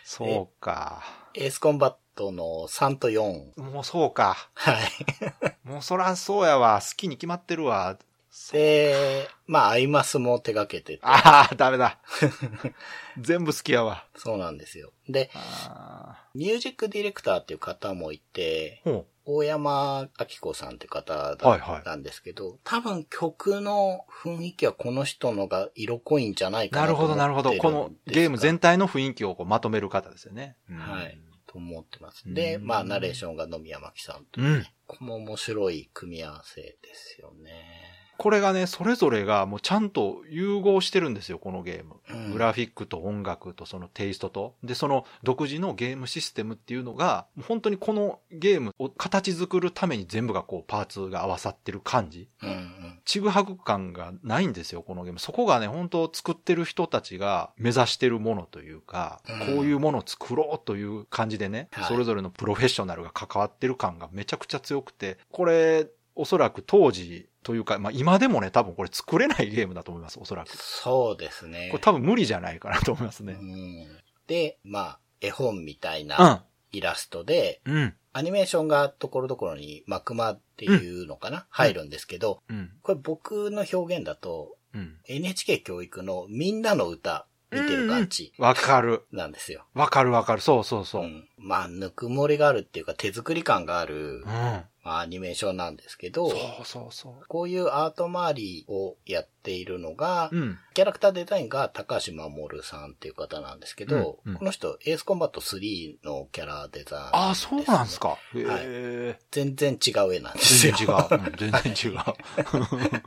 Speaker 1: そうか。
Speaker 2: エースコンバットの3と4。
Speaker 1: もうそうか。
Speaker 2: はい。
Speaker 1: もうそらそうやわ。好きに決まってるわ。
Speaker 2: で、まあ、アイマスも手掛けてて、
Speaker 1: ああ、ダメだ。全部好きやわ。
Speaker 2: そうなんですよ。で、
Speaker 1: あ
Speaker 2: ミュージックディレクターっていう方もいて、大山明子さんって方
Speaker 1: はい
Speaker 2: だ
Speaker 1: はい
Speaker 2: ったんですけど、多分曲の雰囲気はこの人のが色濃いんじゃないうかなと
Speaker 1: なるほど、なるほど。このゲーム全
Speaker 2: 体
Speaker 1: 体の雰囲気をこうまとめる方ですよね。うん
Speaker 2: はい。と思ってます。で、
Speaker 1: うん
Speaker 2: まあ、ナレーションが野宮真紀さんとね、
Speaker 1: うん。
Speaker 2: ここも面白い組み合わせですよね。
Speaker 1: これがね、それぞれがもうちゃんと融合してるんですよ、このゲーム。
Speaker 2: うん
Speaker 1: グラフィックと音楽とそのテイストと。で、その独自のゲームシステムっていうのが、本当にこのゲームを形作るために全部がこうパーツが合わさってる感じ。
Speaker 2: うんうん。
Speaker 1: ちぐはぐ感がないんですよ、このゲーム。そこがね、本当作ってる人たちが目指してるものというか、
Speaker 2: うん
Speaker 1: こういうものを作ろうという感じでね、
Speaker 2: はい
Speaker 1: それぞれのプロフェッショナルが関わってる感がめちゃくちゃ強くて、これ、おそらく当時というか、まあ今でもね、多分これ作れないゲームだと思います、おそらく。
Speaker 2: そうですね。
Speaker 1: これ多分無理じゃないかなと思いますね。
Speaker 2: うんで、まあ、絵本みたい
Speaker 1: うん
Speaker 2: な。イラストで、
Speaker 1: うん。
Speaker 2: アニメーションがところどころにマクマっていうのかな、入るんですけど、
Speaker 1: うん。
Speaker 2: これ僕の表現だと、
Speaker 1: うん。
Speaker 2: NHK 教育のみんなの歌見てる感じ
Speaker 1: わかる。
Speaker 2: なんですよ。
Speaker 1: わかるわかる。そうそうそうう。
Speaker 2: んまあ、ぬくもりがあるっていうか手作り感がある、
Speaker 1: うん。
Speaker 2: まあ、アニメーションなんですけど、
Speaker 1: そうそうそう。
Speaker 2: こういうアート周りをやっているのが、
Speaker 1: うん。
Speaker 2: キャラクターデザインが高橋守さんっていう方なんですけど、
Speaker 1: うんうん
Speaker 2: この人、エースコンバット3のキャラデザイン、
Speaker 1: ああ、そうなんです。か。へえ。
Speaker 2: 全然違う絵なんです
Speaker 1: 全
Speaker 2: よ。
Speaker 1: 然違う。うん全然違う。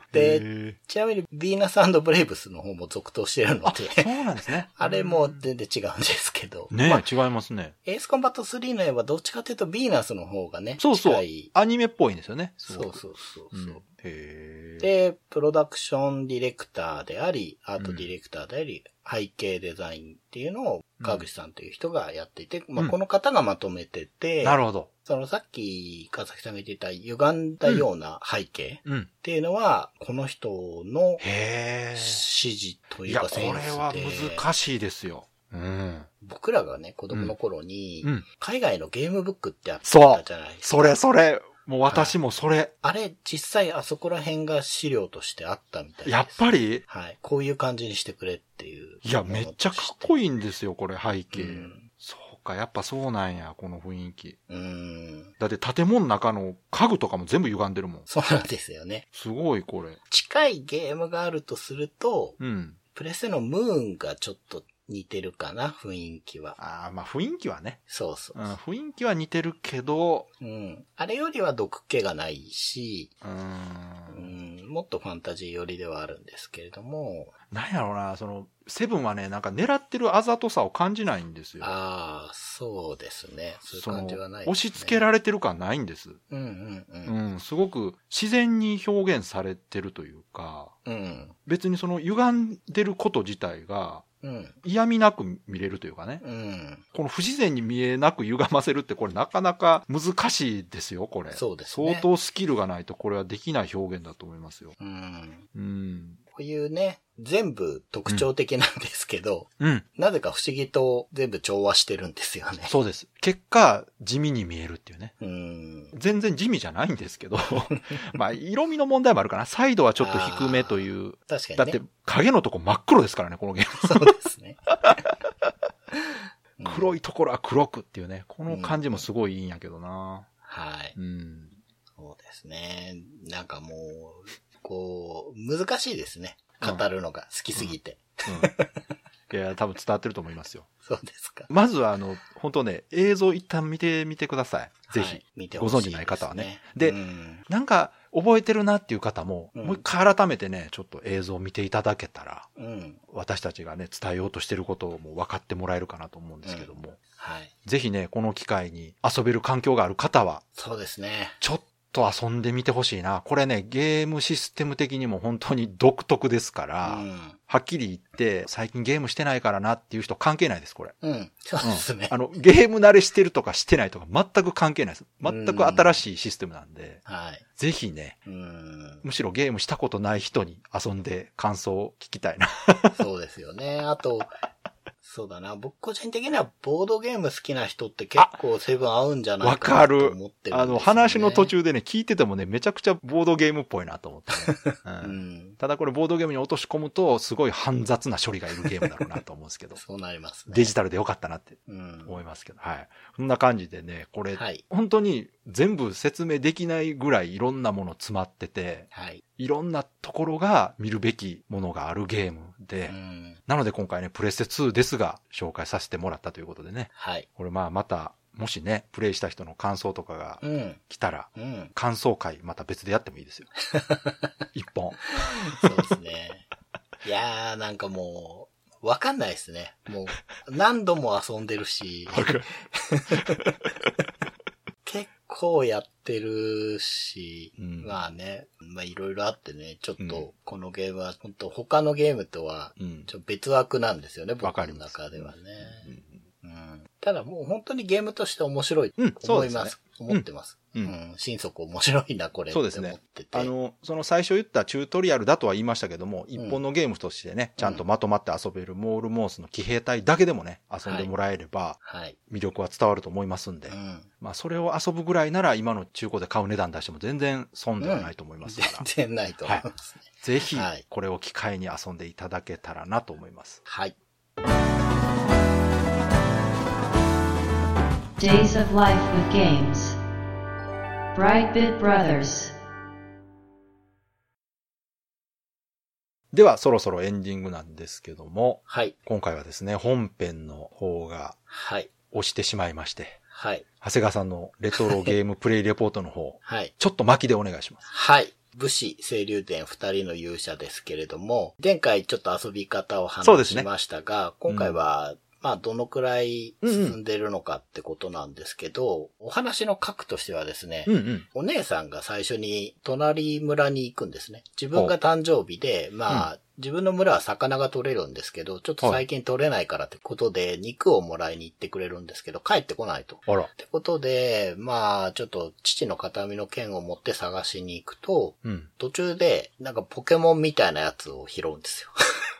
Speaker 2: でちなみに、ヴィーナスブレイブスの方も続投してるの
Speaker 1: あ、
Speaker 2: で、
Speaker 1: そうなんですね。
Speaker 2: あれも全然違うんですけど。
Speaker 1: ね
Speaker 2: まあ
Speaker 1: 違いますね。
Speaker 2: エースコンバット3の絵はどっちかというと、ヴィーナスの方がね、
Speaker 1: そうそう。アニメっぽいんですよね。
Speaker 2: そうそうそうそう。
Speaker 1: うん
Speaker 2: で、プロダクションディレクターであり、アートディレクターであり、背景デザインっていうのを、川口さんという人がやっていて、まあ、
Speaker 1: うん
Speaker 2: この方がまとめてて、
Speaker 1: なるほど。
Speaker 2: そのさっき、川崎さんが言っていた歪んだような背景
Speaker 1: うん。
Speaker 2: っていうのは、この人の
Speaker 1: へ
Speaker 2: 指示と
Speaker 1: え。いうや、
Speaker 2: いか
Speaker 1: これ
Speaker 2: センスで、
Speaker 1: は難しいですよ。うん。
Speaker 2: 僕らがね、子供の頃に、
Speaker 1: うん。
Speaker 2: 海外のゲームブックってあった
Speaker 1: そう
Speaker 2: じゃないですか。
Speaker 1: それ、それ。もう私もそれ。
Speaker 2: あれ、実際あそこら辺が資料としてあったみたいです。
Speaker 1: やっぱり？
Speaker 2: はい。こういう感じにしてくれっていう。
Speaker 1: いや、めっちゃかっこ
Speaker 2: いい。
Speaker 1: いいんですよ、これ、背景。
Speaker 2: うん
Speaker 1: そうか、やっぱそうなんや、この雰囲気。
Speaker 2: うん。
Speaker 1: だって建物の中の家具とかも全部歪んでるもん。
Speaker 2: そうなんですよね。
Speaker 1: すごい、これ。
Speaker 2: 近いゲームがあるとすると、
Speaker 1: うん。
Speaker 2: プレステのムーンがちょっと似てるかな、雰囲気は。
Speaker 1: ああ、まあ雰囲気はね。
Speaker 2: そうそう
Speaker 1: うん、雰囲気は似てるけど、
Speaker 2: うん。あれよりは毒気がないし、
Speaker 1: うー。
Speaker 2: うんん、もっとファンタジー寄りではあるんですけれども、
Speaker 1: なんやろうな、その、セブンはね、なんか狙ってるあざとさを感じないんですよ。
Speaker 2: ああ、そうですね。そういう感じはないね。
Speaker 1: 押し付けられてる感ないんです。
Speaker 2: うんうんう。
Speaker 1: うんん、すごく自然に表現されてるというか、
Speaker 2: うん。
Speaker 1: 別にその歪んでること自体が
Speaker 2: うん。
Speaker 1: 嫌味なく見れるというかね。
Speaker 2: うん。
Speaker 1: この不自然に見えなく歪ませるってこれなかなか難しいですよ、これ。
Speaker 2: そうですね
Speaker 1: 相当スキルがないとこれはできない表現だと思いますよ。
Speaker 2: うん。
Speaker 1: うん。
Speaker 2: こういうね、全部特徴的なんですけど、
Speaker 1: うん。
Speaker 2: なぜか不思議と全部調和してるんですよね。
Speaker 1: そうです。結果、地味に見えるっていうね。
Speaker 2: うーん。
Speaker 1: 全然地味じゃないんですけど、まあ、色味の問題もあるかな。サイドはちょっと低めという。
Speaker 2: 確かにね。
Speaker 1: だって、影のとこ真っ黒ですからね、このゲーム。
Speaker 2: そうですね。い。
Speaker 1: 黒いところは黒くっていうね。この感じもすごいいいんやけどな。
Speaker 2: はい。
Speaker 1: うん。
Speaker 2: そうですね。なんかもう、こう、難しいですね。語るのが好きすぎて。
Speaker 1: うん。いや、多分伝わってると思いますよ。
Speaker 2: そうですか。
Speaker 1: まずは、あの、本当ね、映像一旦見てみてください。ぜひ。
Speaker 2: はい見てほしいね
Speaker 1: ご存知ない方はねで
Speaker 2: うん
Speaker 1: なんか、覚えてるなっていう方も、
Speaker 2: うん
Speaker 1: もう一回改めてね、ちょっと映像を見ていただけたら、
Speaker 2: うん。
Speaker 1: 私たちがね、伝えようとしてることをもう分かってもらえるかなと思うんですけども、
Speaker 2: はい。
Speaker 1: ぜひね、この機会に遊べる環境がある方は、
Speaker 2: そうですね。
Speaker 1: ちょっと遊んでみてほしいな。これね、ゲームシステム的にも本当に独特ですから、
Speaker 2: うん。
Speaker 1: はっきり言って、最近ゲームしてないからなっていう人関係ないです、これ。
Speaker 2: うん。そうですね。
Speaker 1: あの、ゲーム慣れしてるとかしてないとか全く関係ないです。全く新しいシステムなんで、
Speaker 2: はい。
Speaker 1: ぜひね、
Speaker 2: うん。
Speaker 1: むしろゲームしたことない人に遊んで感想を聞きたいな。
Speaker 2: そうですよね。あと、そうだな。僕個人的にはボードゲーム好きな人って結構セブン合うんじゃない
Speaker 1: わ
Speaker 2: かなと
Speaker 1: かる
Speaker 2: 思ってるんですよ、ね。
Speaker 1: あの、話の途。中でね、聞いててもね、めちゃくちゃボードゲームっぽいなと思ってね、う
Speaker 2: うんん。
Speaker 1: ただこれボードゲームに落とし込むと、すごい煩雑な処理がいるゲームだろうなと思うんですけど、
Speaker 2: そうなりますね。
Speaker 1: デジタルでよかったなって
Speaker 2: うん。
Speaker 1: 思いますけど、はい。そんな感じでね、これ、
Speaker 2: はい。
Speaker 1: 本当に全部説明できないぐらいいろんなもの詰まってて、
Speaker 2: はい。
Speaker 1: いろんなところが見るべきものがあるゲームで、
Speaker 2: うん。
Speaker 1: なので今回ね、プレステ2ですが、紹介させてもらったということでね、
Speaker 2: はい。
Speaker 1: これまあまた、もしね、プレイした人の感想とかが
Speaker 2: うん。
Speaker 1: 来たら、
Speaker 2: うん。
Speaker 1: 感想会また別でやってもいいですよ。一本。
Speaker 2: そうですね。いやー、なんかもう、わかんないですね。もう、何度も遊んでるし、結 構やってるし、
Speaker 1: うん
Speaker 2: まあね、まあいろいろあってね、ちょっ
Speaker 1: うん
Speaker 2: と、このゲームは、本当他のゲームとは、
Speaker 1: うん。
Speaker 2: ちょっと別枠なんですよね、
Speaker 1: わ
Speaker 2: 僕の中ではね。
Speaker 1: うん
Speaker 2: うん。ただもう本当にゲームとして面白いと
Speaker 1: うんそうですね
Speaker 2: 思います。思ってます。
Speaker 1: う
Speaker 2: うんん。心底面白いな、これ
Speaker 1: そうですね
Speaker 2: て。
Speaker 1: あの、その最初言ったチュートリアルだとは言いましたけども、一本のゲームとしてね、ちゃんとまとまって遊べるモールモースの騎兵隊だけでもね、遊んでもらえれば、
Speaker 2: はい。
Speaker 1: 魅力は伝わると思いますんで、
Speaker 2: うん。
Speaker 1: まあそれを遊ぶぐらいなら今の中古で買う値段出しても全然損ではないと思いますから、
Speaker 2: 全然ないと思いますね。
Speaker 1: ぜひ
Speaker 2: はい
Speaker 1: これを機会に遊んでいただけたらなと思います。
Speaker 2: はい。
Speaker 3: Days of Life with Games. Brightbit Brothers.
Speaker 1: ではそろそろエンディングなんですけども、
Speaker 2: はい。
Speaker 1: 今回はですね、本編の方が
Speaker 2: はい。
Speaker 1: 押してしまいまして、
Speaker 2: はい。
Speaker 1: 長谷川さんのレトロゲームプレイレポートの方、
Speaker 2: はい。
Speaker 1: ちょっと巻きでお願いします。
Speaker 2: はい。武士、清流伝二人の勇者ですけれども、前回ちょっと遊び方を
Speaker 1: そうですね
Speaker 2: 話しましたが、今回は、まあ、どのくらい進んでるのかってことなんですけど、お話の核としてはですね、
Speaker 1: うんうん。
Speaker 2: お姉さんが最初に隣村に行くんですね。自分が誕生日で、まあ、自分の村は魚が取れるんですけど、ちょっと最近取れないからってことで、肉をもらいに行ってくれるんですけど、帰ってこないと。
Speaker 1: あら。
Speaker 2: ってことで、まあ、ちょっと父の形見の剣を持って探しに行くと、
Speaker 1: うん。
Speaker 2: 途中で、なんかポケモンみたいなやつを拾うんですよ。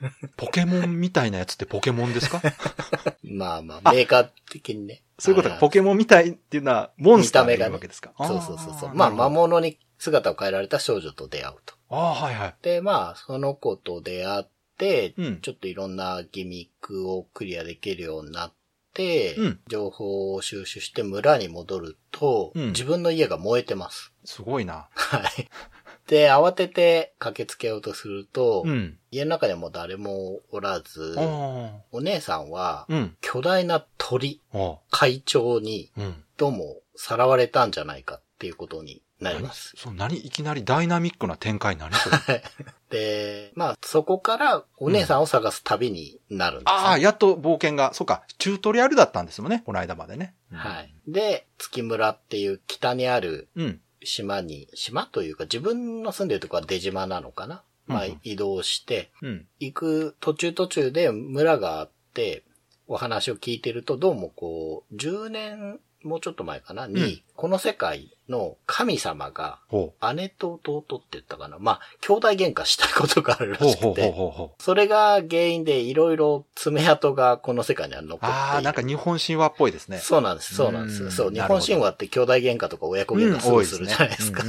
Speaker 1: ポケモンみたいなやつってポケモンですか？
Speaker 2: まあまあ、メーカー的にね。
Speaker 1: そういうことか。
Speaker 2: はい
Speaker 1: ポケモンみたいっていうのは、モンスターがい
Speaker 2: 見た目がね
Speaker 1: るわけですか？
Speaker 2: そうそうそうそう。まあ、魔物に姿を変えられた少女と出会うと。
Speaker 1: ああ、はいはい。
Speaker 2: で、まあ、その子と出会って、
Speaker 1: うん
Speaker 2: ちょっといろんなギミックをクリアできるようになって、
Speaker 1: うん
Speaker 2: 情報を収集して村に戻ると、
Speaker 1: うん
Speaker 2: 自分の家が燃えてます。
Speaker 1: すごいな。
Speaker 2: はい。で、慌てて駆けつけようとすると、
Speaker 1: うん。
Speaker 2: 家の中でも誰もおらず、
Speaker 1: あ
Speaker 2: お姉さんは
Speaker 1: あ。、うん。
Speaker 2: 巨大な鳥。会長に、
Speaker 1: うん。
Speaker 2: どうも、さらわれたんじゃないかっていうことになります。
Speaker 1: そう、何？いきなりダイナミックな展開何それ
Speaker 2: で、まあ、そこからお姉さんを探す旅になるんです、ね
Speaker 1: ああ、やっと冒険が、そうか、チュートリアルだったんですもんね、この間までね。
Speaker 2: はい。で、月村っていう北にある
Speaker 1: うん。
Speaker 2: 島に、島というか自分の住んでるとこは出島なのかな、まあ
Speaker 1: うん。うん
Speaker 2: 移動して、
Speaker 1: うん。
Speaker 2: 行く途中途中で村があって、お話を聞いてるとどうもこう、10年、もうちょっと前かな、に、この世界の神様が、
Speaker 1: ほ
Speaker 2: 姉と弟って言ったかな。まあ、兄弟喧嘩したことがあるらしくて。それが原因でいろいろ爪痕がこの世界には残っている。
Speaker 1: ああ、なんか日本神話っぽいですね。
Speaker 2: そうなんです、そうなんです。
Speaker 1: うん
Speaker 2: そう、日本神話って兄弟喧嘩とか親子喧嘩するじゃないですか。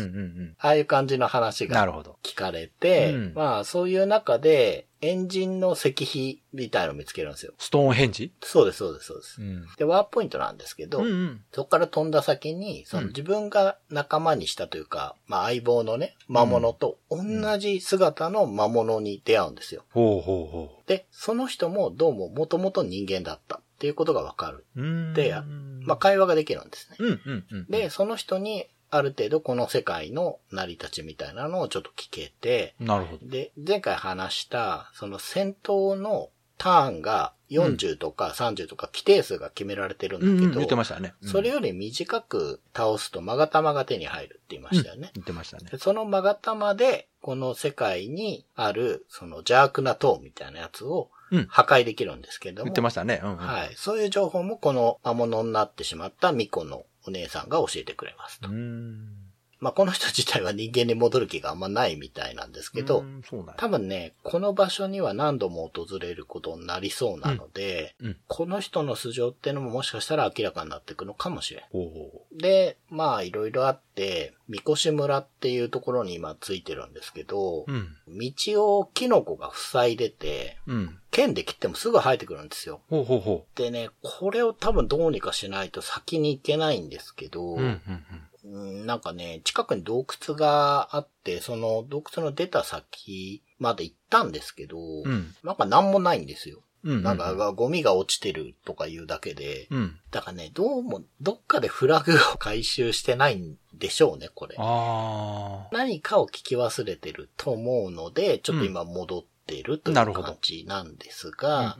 Speaker 2: ああいう感じの話が。聞かれて、
Speaker 1: うん
Speaker 2: まあそういう中で、エンジンの石碑みたいのを見つけるんですよ。
Speaker 1: ストーンヘンジ
Speaker 2: そうです、そうです、そうです。
Speaker 1: ん。
Speaker 2: で、ワーポイントなんですけど、
Speaker 1: うんうん。
Speaker 2: そこから飛んだ先に、その
Speaker 1: うん
Speaker 2: 自分が仲間にしたというか、まあ相棒のね、魔物と同じ姿の魔物に出会うんですよ。
Speaker 1: ほうほうほ
Speaker 2: で、その人もどうも元々人間だったっていうことがわかる。でまあ会話ができるんですね。
Speaker 1: うんうんうん。
Speaker 2: で、その人にある程度この世界の成り立ちみたいなのをちょっと聞けて、
Speaker 1: なるほど。
Speaker 2: で、前回話した、その戦闘のターンが40とか30とか規定数が決められてるんだ
Speaker 1: うんうん、
Speaker 2: けど、
Speaker 1: 言ってましたね。うん
Speaker 2: それより短く倒すと勾玉が手に入るって言いましたよね。
Speaker 1: 言ってましたね
Speaker 2: で。その勾玉で、この世界にある、その邪悪な塔みたいなやつを
Speaker 1: うん
Speaker 2: 破壊できるんですけども、
Speaker 1: 言ってましたね。うんうん。
Speaker 2: はい。そういう情報もこの魔物になってしまったミコのお姉さんが教えてくれますと。
Speaker 1: うん。
Speaker 2: まあ、この人自体は人間に戻る気があんまないみたいなんですけど、多分ね、この場所には何度も訪れることになりそうなので、
Speaker 1: うんうん
Speaker 2: この人の素性っていうのももしかしたら明らかになっていくのかもしれん。で、まあいろいろあって、三越村っていうところに今ついてるんですけど、
Speaker 1: う。うん。
Speaker 2: 道をキノコが塞いでて、
Speaker 1: うん。
Speaker 2: 剣で切ってもすぐ生えてくるんですよ。
Speaker 1: ほうほうほ
Speaker 2: でね、これを多分どうにかしないと先に行けないんですけど、
Speaker 1: う。うんうん
Speaker 2: うんなんかね、近くに洞窟があって、その洞窟の出た先まで行ったんですけど、
Speaker 1: うん。うん。
Speaker 2: なんか何もないんですよ。
Speaker 1: うん。
Speaker 2: なんか、ゴミが落ちてるとかいうだけで、
Speaker 1: うん。
Speaker 2: だからね、どうも、どっかでフラグを回収してないんでしょうね、これ。何かを聞き忘れてると思うので、ちょっと今戻ってるという感じなんですが、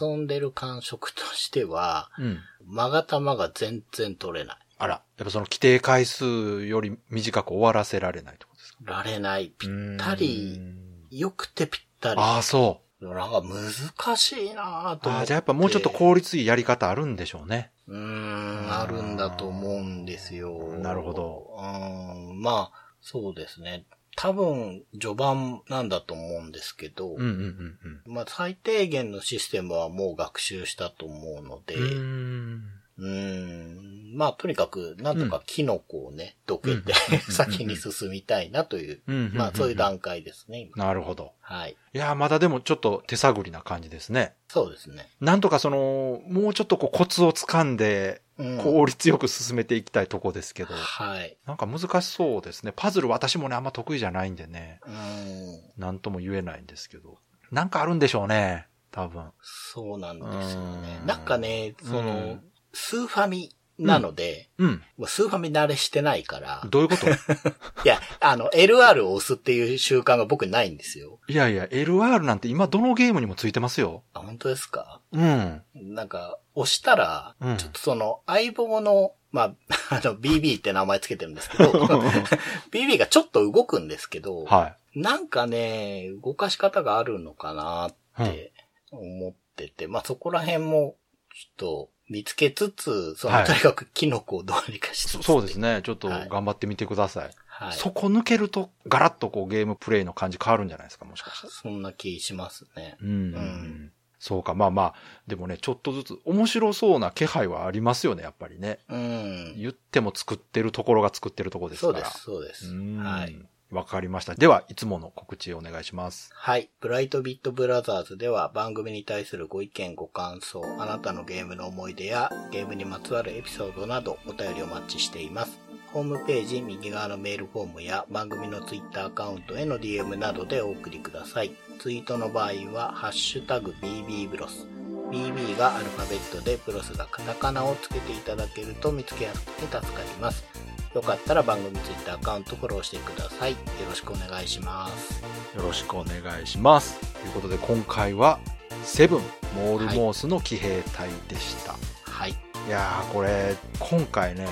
Speaker 2: 遊んでる感触としては、
Speaker 1: うん。
Speaker 2: マガタマが全然取れない。
Speaker 1: あら、やっぱその規定回数より短く終わらせられないってことですか？ら
Speaker 2: れない。ぴった
Speaker 1: う
Speaker 2: り、
Speaker 1: ん
Speaker 2: よくてぴったり。
Speaker 1: ああ、そう。
Speaker 2: なんか難しいなぁと思って。
Speaker 1: ああ、じゃあやっぱもうちょっと効率いいやり方あるんでしょうね。
Speaker 2: うーん、あるんだと思うんですよ。
Speaker 1: なるほど。
Speaker 2: うーん、まあ、そうですね。多分、序盤なんだと思うんですけど、
Speaker 1: うんうんうん
Speaker 2: まあ、最低限のシステムはもう学習したと思うので、
Speaker 1: うん。うーん。
Speaker 2: うーん、まあ、とにかく、なんとかキノコをね、どけて、
Speaker 1: うん
Speaker 2: 先に進みたいなという、まあ、そういう段階ですね、今
Speaker 1: なるほど。
Speaker 2: はい。
Speaker 1: いやー、まだでもちょっと手探りな感じですね。
Speaker 2: そうですね。
Speaker 1: なんとかその、もうちょっとこうコツをつかんで、
Speaker 2: うん
Speaker 1: 効率よく進めていきたいとこですけど、
Speaker 2: はい。
Speaker 1: なんか難しそうですね。パズル私もね、あんま得意じゃないんでね、
Speaker 2: うん、
Speaker 1: なんとも言えないんですけど。なんかあるんでしょうね。多分。
Speaker 2: そうなんですよね
Speaker 1: う。ん
Speaker 2: なんかね、その、
Speaker 1: うん
Speaker 2: スーファミなので、
Speaker 1: うん。
Speaker 2: もうスーファミ慣れしてないから、
Speaker 1: どういうこと？
Speaker 2: いや、あの、LR を押すっていう習慣が僕にないんですよ。
Speaker 1: いやいや、LR なんて今どのゲームにもついてますよ。
Speaker 2: あ、本当ですか？
Speaker 1: うん。
Speaker 2: なんか、押したら、
Speaker 1: うん
Speaker 2: ちょっとその、相棒の、まあ、あの、BB って名前つけてるんですけど、BB がちょっと動くんですけど、
Speaker 1: は
Speaker 2: なんかね、動かし方があるのかなって思ってて、まあそこら辺も、ちょっと見つけつつ、その、
Speaker 1: はい
Speaker 2: とにかくキノコをどうにかし
Speaker 1: い。
Speaker 2: つつ
Speaker 1: そそうです。ね。ちょっと
Speaker 2: はい
Speaker 1: 頑張ってみてください。
Speaker 2: はい。
Speaker 1: そこ抜けると、ガラッとこうゲームプレイの感じ変わるんじゃないですか、もしかしたら。
Speaker 2: そんな気しますね。
Speaker 1: うん。
Speaker 2: うん
Speaker 1: そうか、まあまあ、でもね、ちょっとずつ面白そうな気配はありますよね、やっぱりね。
Speaker 2: うん。
Speaker 1: 言っても作ってるところが作ってるところですから。
Speaker 2: そうです、そうです。
Speaker 1: うん
Speaker 2: はい。
Speaker 1: わかりました。では、いつもの告知をお願いします。
Speaker 2: はい。ブライトビットブラザーズでは番組に対するご意見ご感想、あなたのゲームの思い出やゲームにまつわるエピソードなどお便りお待ちしています。ホームページ右側のメールフォームや番組のツイッターアカウントへの DM などでお送りください。ツイートの場合は、ハッシュタグ BB ブロス。BB がアルファベットでブロスがカタカナをつけていただけると見つけやすくて助かります。よかったら番組ツイッターアカウントフォローしてください。よろしくお願いします。
Speaker 1: よろしくお願いします。ということで、今回は、セブン、モールモースの騎兵隊でした。
Speaker 2: はい。
Speaker 1: い、やー、これ、今回ね、
Speaker 2: は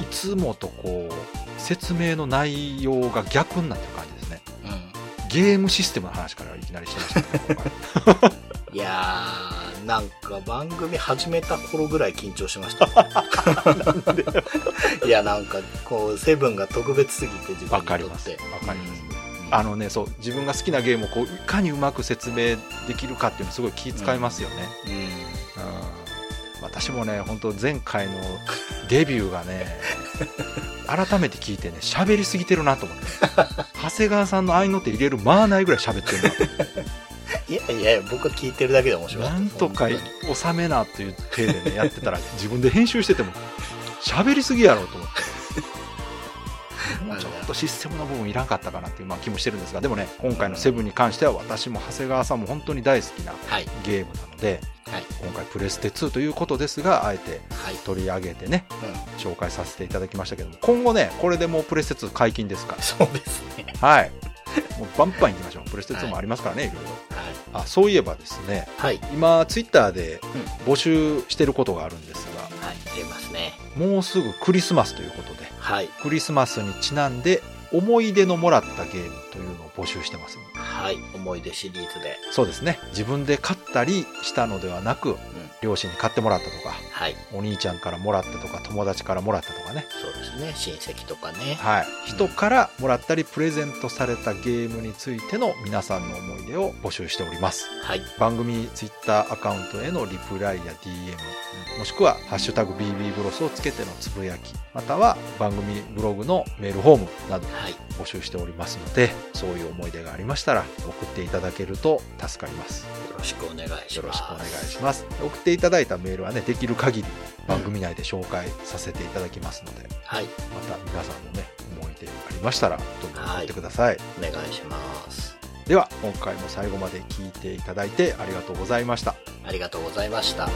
Speaker 2: い。
Speaker 1: いつもとこう、説明の内容が逆になってる感じですね。
Speaker 2: うん。
Speaker 1: ゲームシステムの話からいきなりしてましたね、
Speaker 2: いいやー、なんか番組始めた頃ぐらい緊張しました、ね。いや、なんか、こう、セブンが特別すぎて自分にとって。
Speaker 1: わかりますわかります
Speaker 2: うん
Speaker 1: あのね、そう、自分が好きなゲームをこう、いかにうまく説明できるかっていうのすごい気遣いますよね。
Speaker 2: うん。
Speaker 1: うん私もね、本当前回のデビューがね、改めて聞いてね、喋りすぎてるなと思って。長谷川さんの合いの手入れる間ないぐらい喋ってるなと
Speaker 2: いやいや、僕は聞いてるだけで面白かった。
Speaker 1: なんとか収めなっていう手でね、やってたら、自分で編集してても、喋りすぎやろうと思って。も うちょっとシステムの部分いらんかったかなっていうまあ気もしてるんですが、でもね、今回のセブンに関しては私も長谷川さんも本当に大好きな
Speaker 2: はい。
Speaker 1: ゲームなので、
Speaker 2: はい。
Speaker 1: 今回プレステ2ということですが、あえて
Speaker 2: はい。
Speaker 1: 取り上げてね、
Speaker 2: うん。
Speaker 1: 紹介させていただきましたけども、今後ね、これでもうプレステ2解禁ですか
Speaker 2: そうですね。
Speaker 1: ら。はい。もうバンバンいきましょう。プレステ2もありますからね、いろいろ。
Speaker 2: はい。
Speaker 1: あ、そういえばですね、
Speaker 2: はい。
Speaker 1: 今、ツイッターで募集してることがあるんです
Speaker 2: はい。出ますね。
Speaker 1: が、もうすぐクリスマスということで、
Speaker 2: はい。
Speaker 1: クリスマスにちなんで、思い出のもらったゲームというのを募集してます。
Speaker 2: はい。思い出シリーズで。
Speaker 1: そうですね。自分で買ったりしたのではなく、
Speaker 2: うん。
Speaker 1: 両親に買ってもらったとか、
Speaker 2: はい。
Speaker 1: お兄ちゃんからもらったとか、友達からもらったとかね。
Speaker 2: そうですね。親戚とかね。
Speaker 1: はい。人からもらったり、プレゼントされたゲームについての皆さんの思い出を募集しております。
Speaker 2: はい。
Speaker 1: 番組ツイッターアカウントへのリプライや DM、もしくは、ハッシュタグ BB ブロスをつけてのつぶやき、または番組ブログのメールフォームなど
Speaker 2: はい。
Speaker 1: 募集しておりますので、そういう思い出がありましたら、送っていただけると助かります。
Speaker 2: よろしくお願いします。
Speaker 1: よろしくお願いします。送っていただいたメールはね、できる限り番組内で紹介させていただきますので、
Speaker 2: はい。
Speaker 1: また皆さんのね、思い出ありましたら、どんどん送ってください。
Speaker 2: お願いします。
Speaker 1: では、今回も最後まで聞いていただいてありがとうございました。
Speaker 2: ありがとうございました。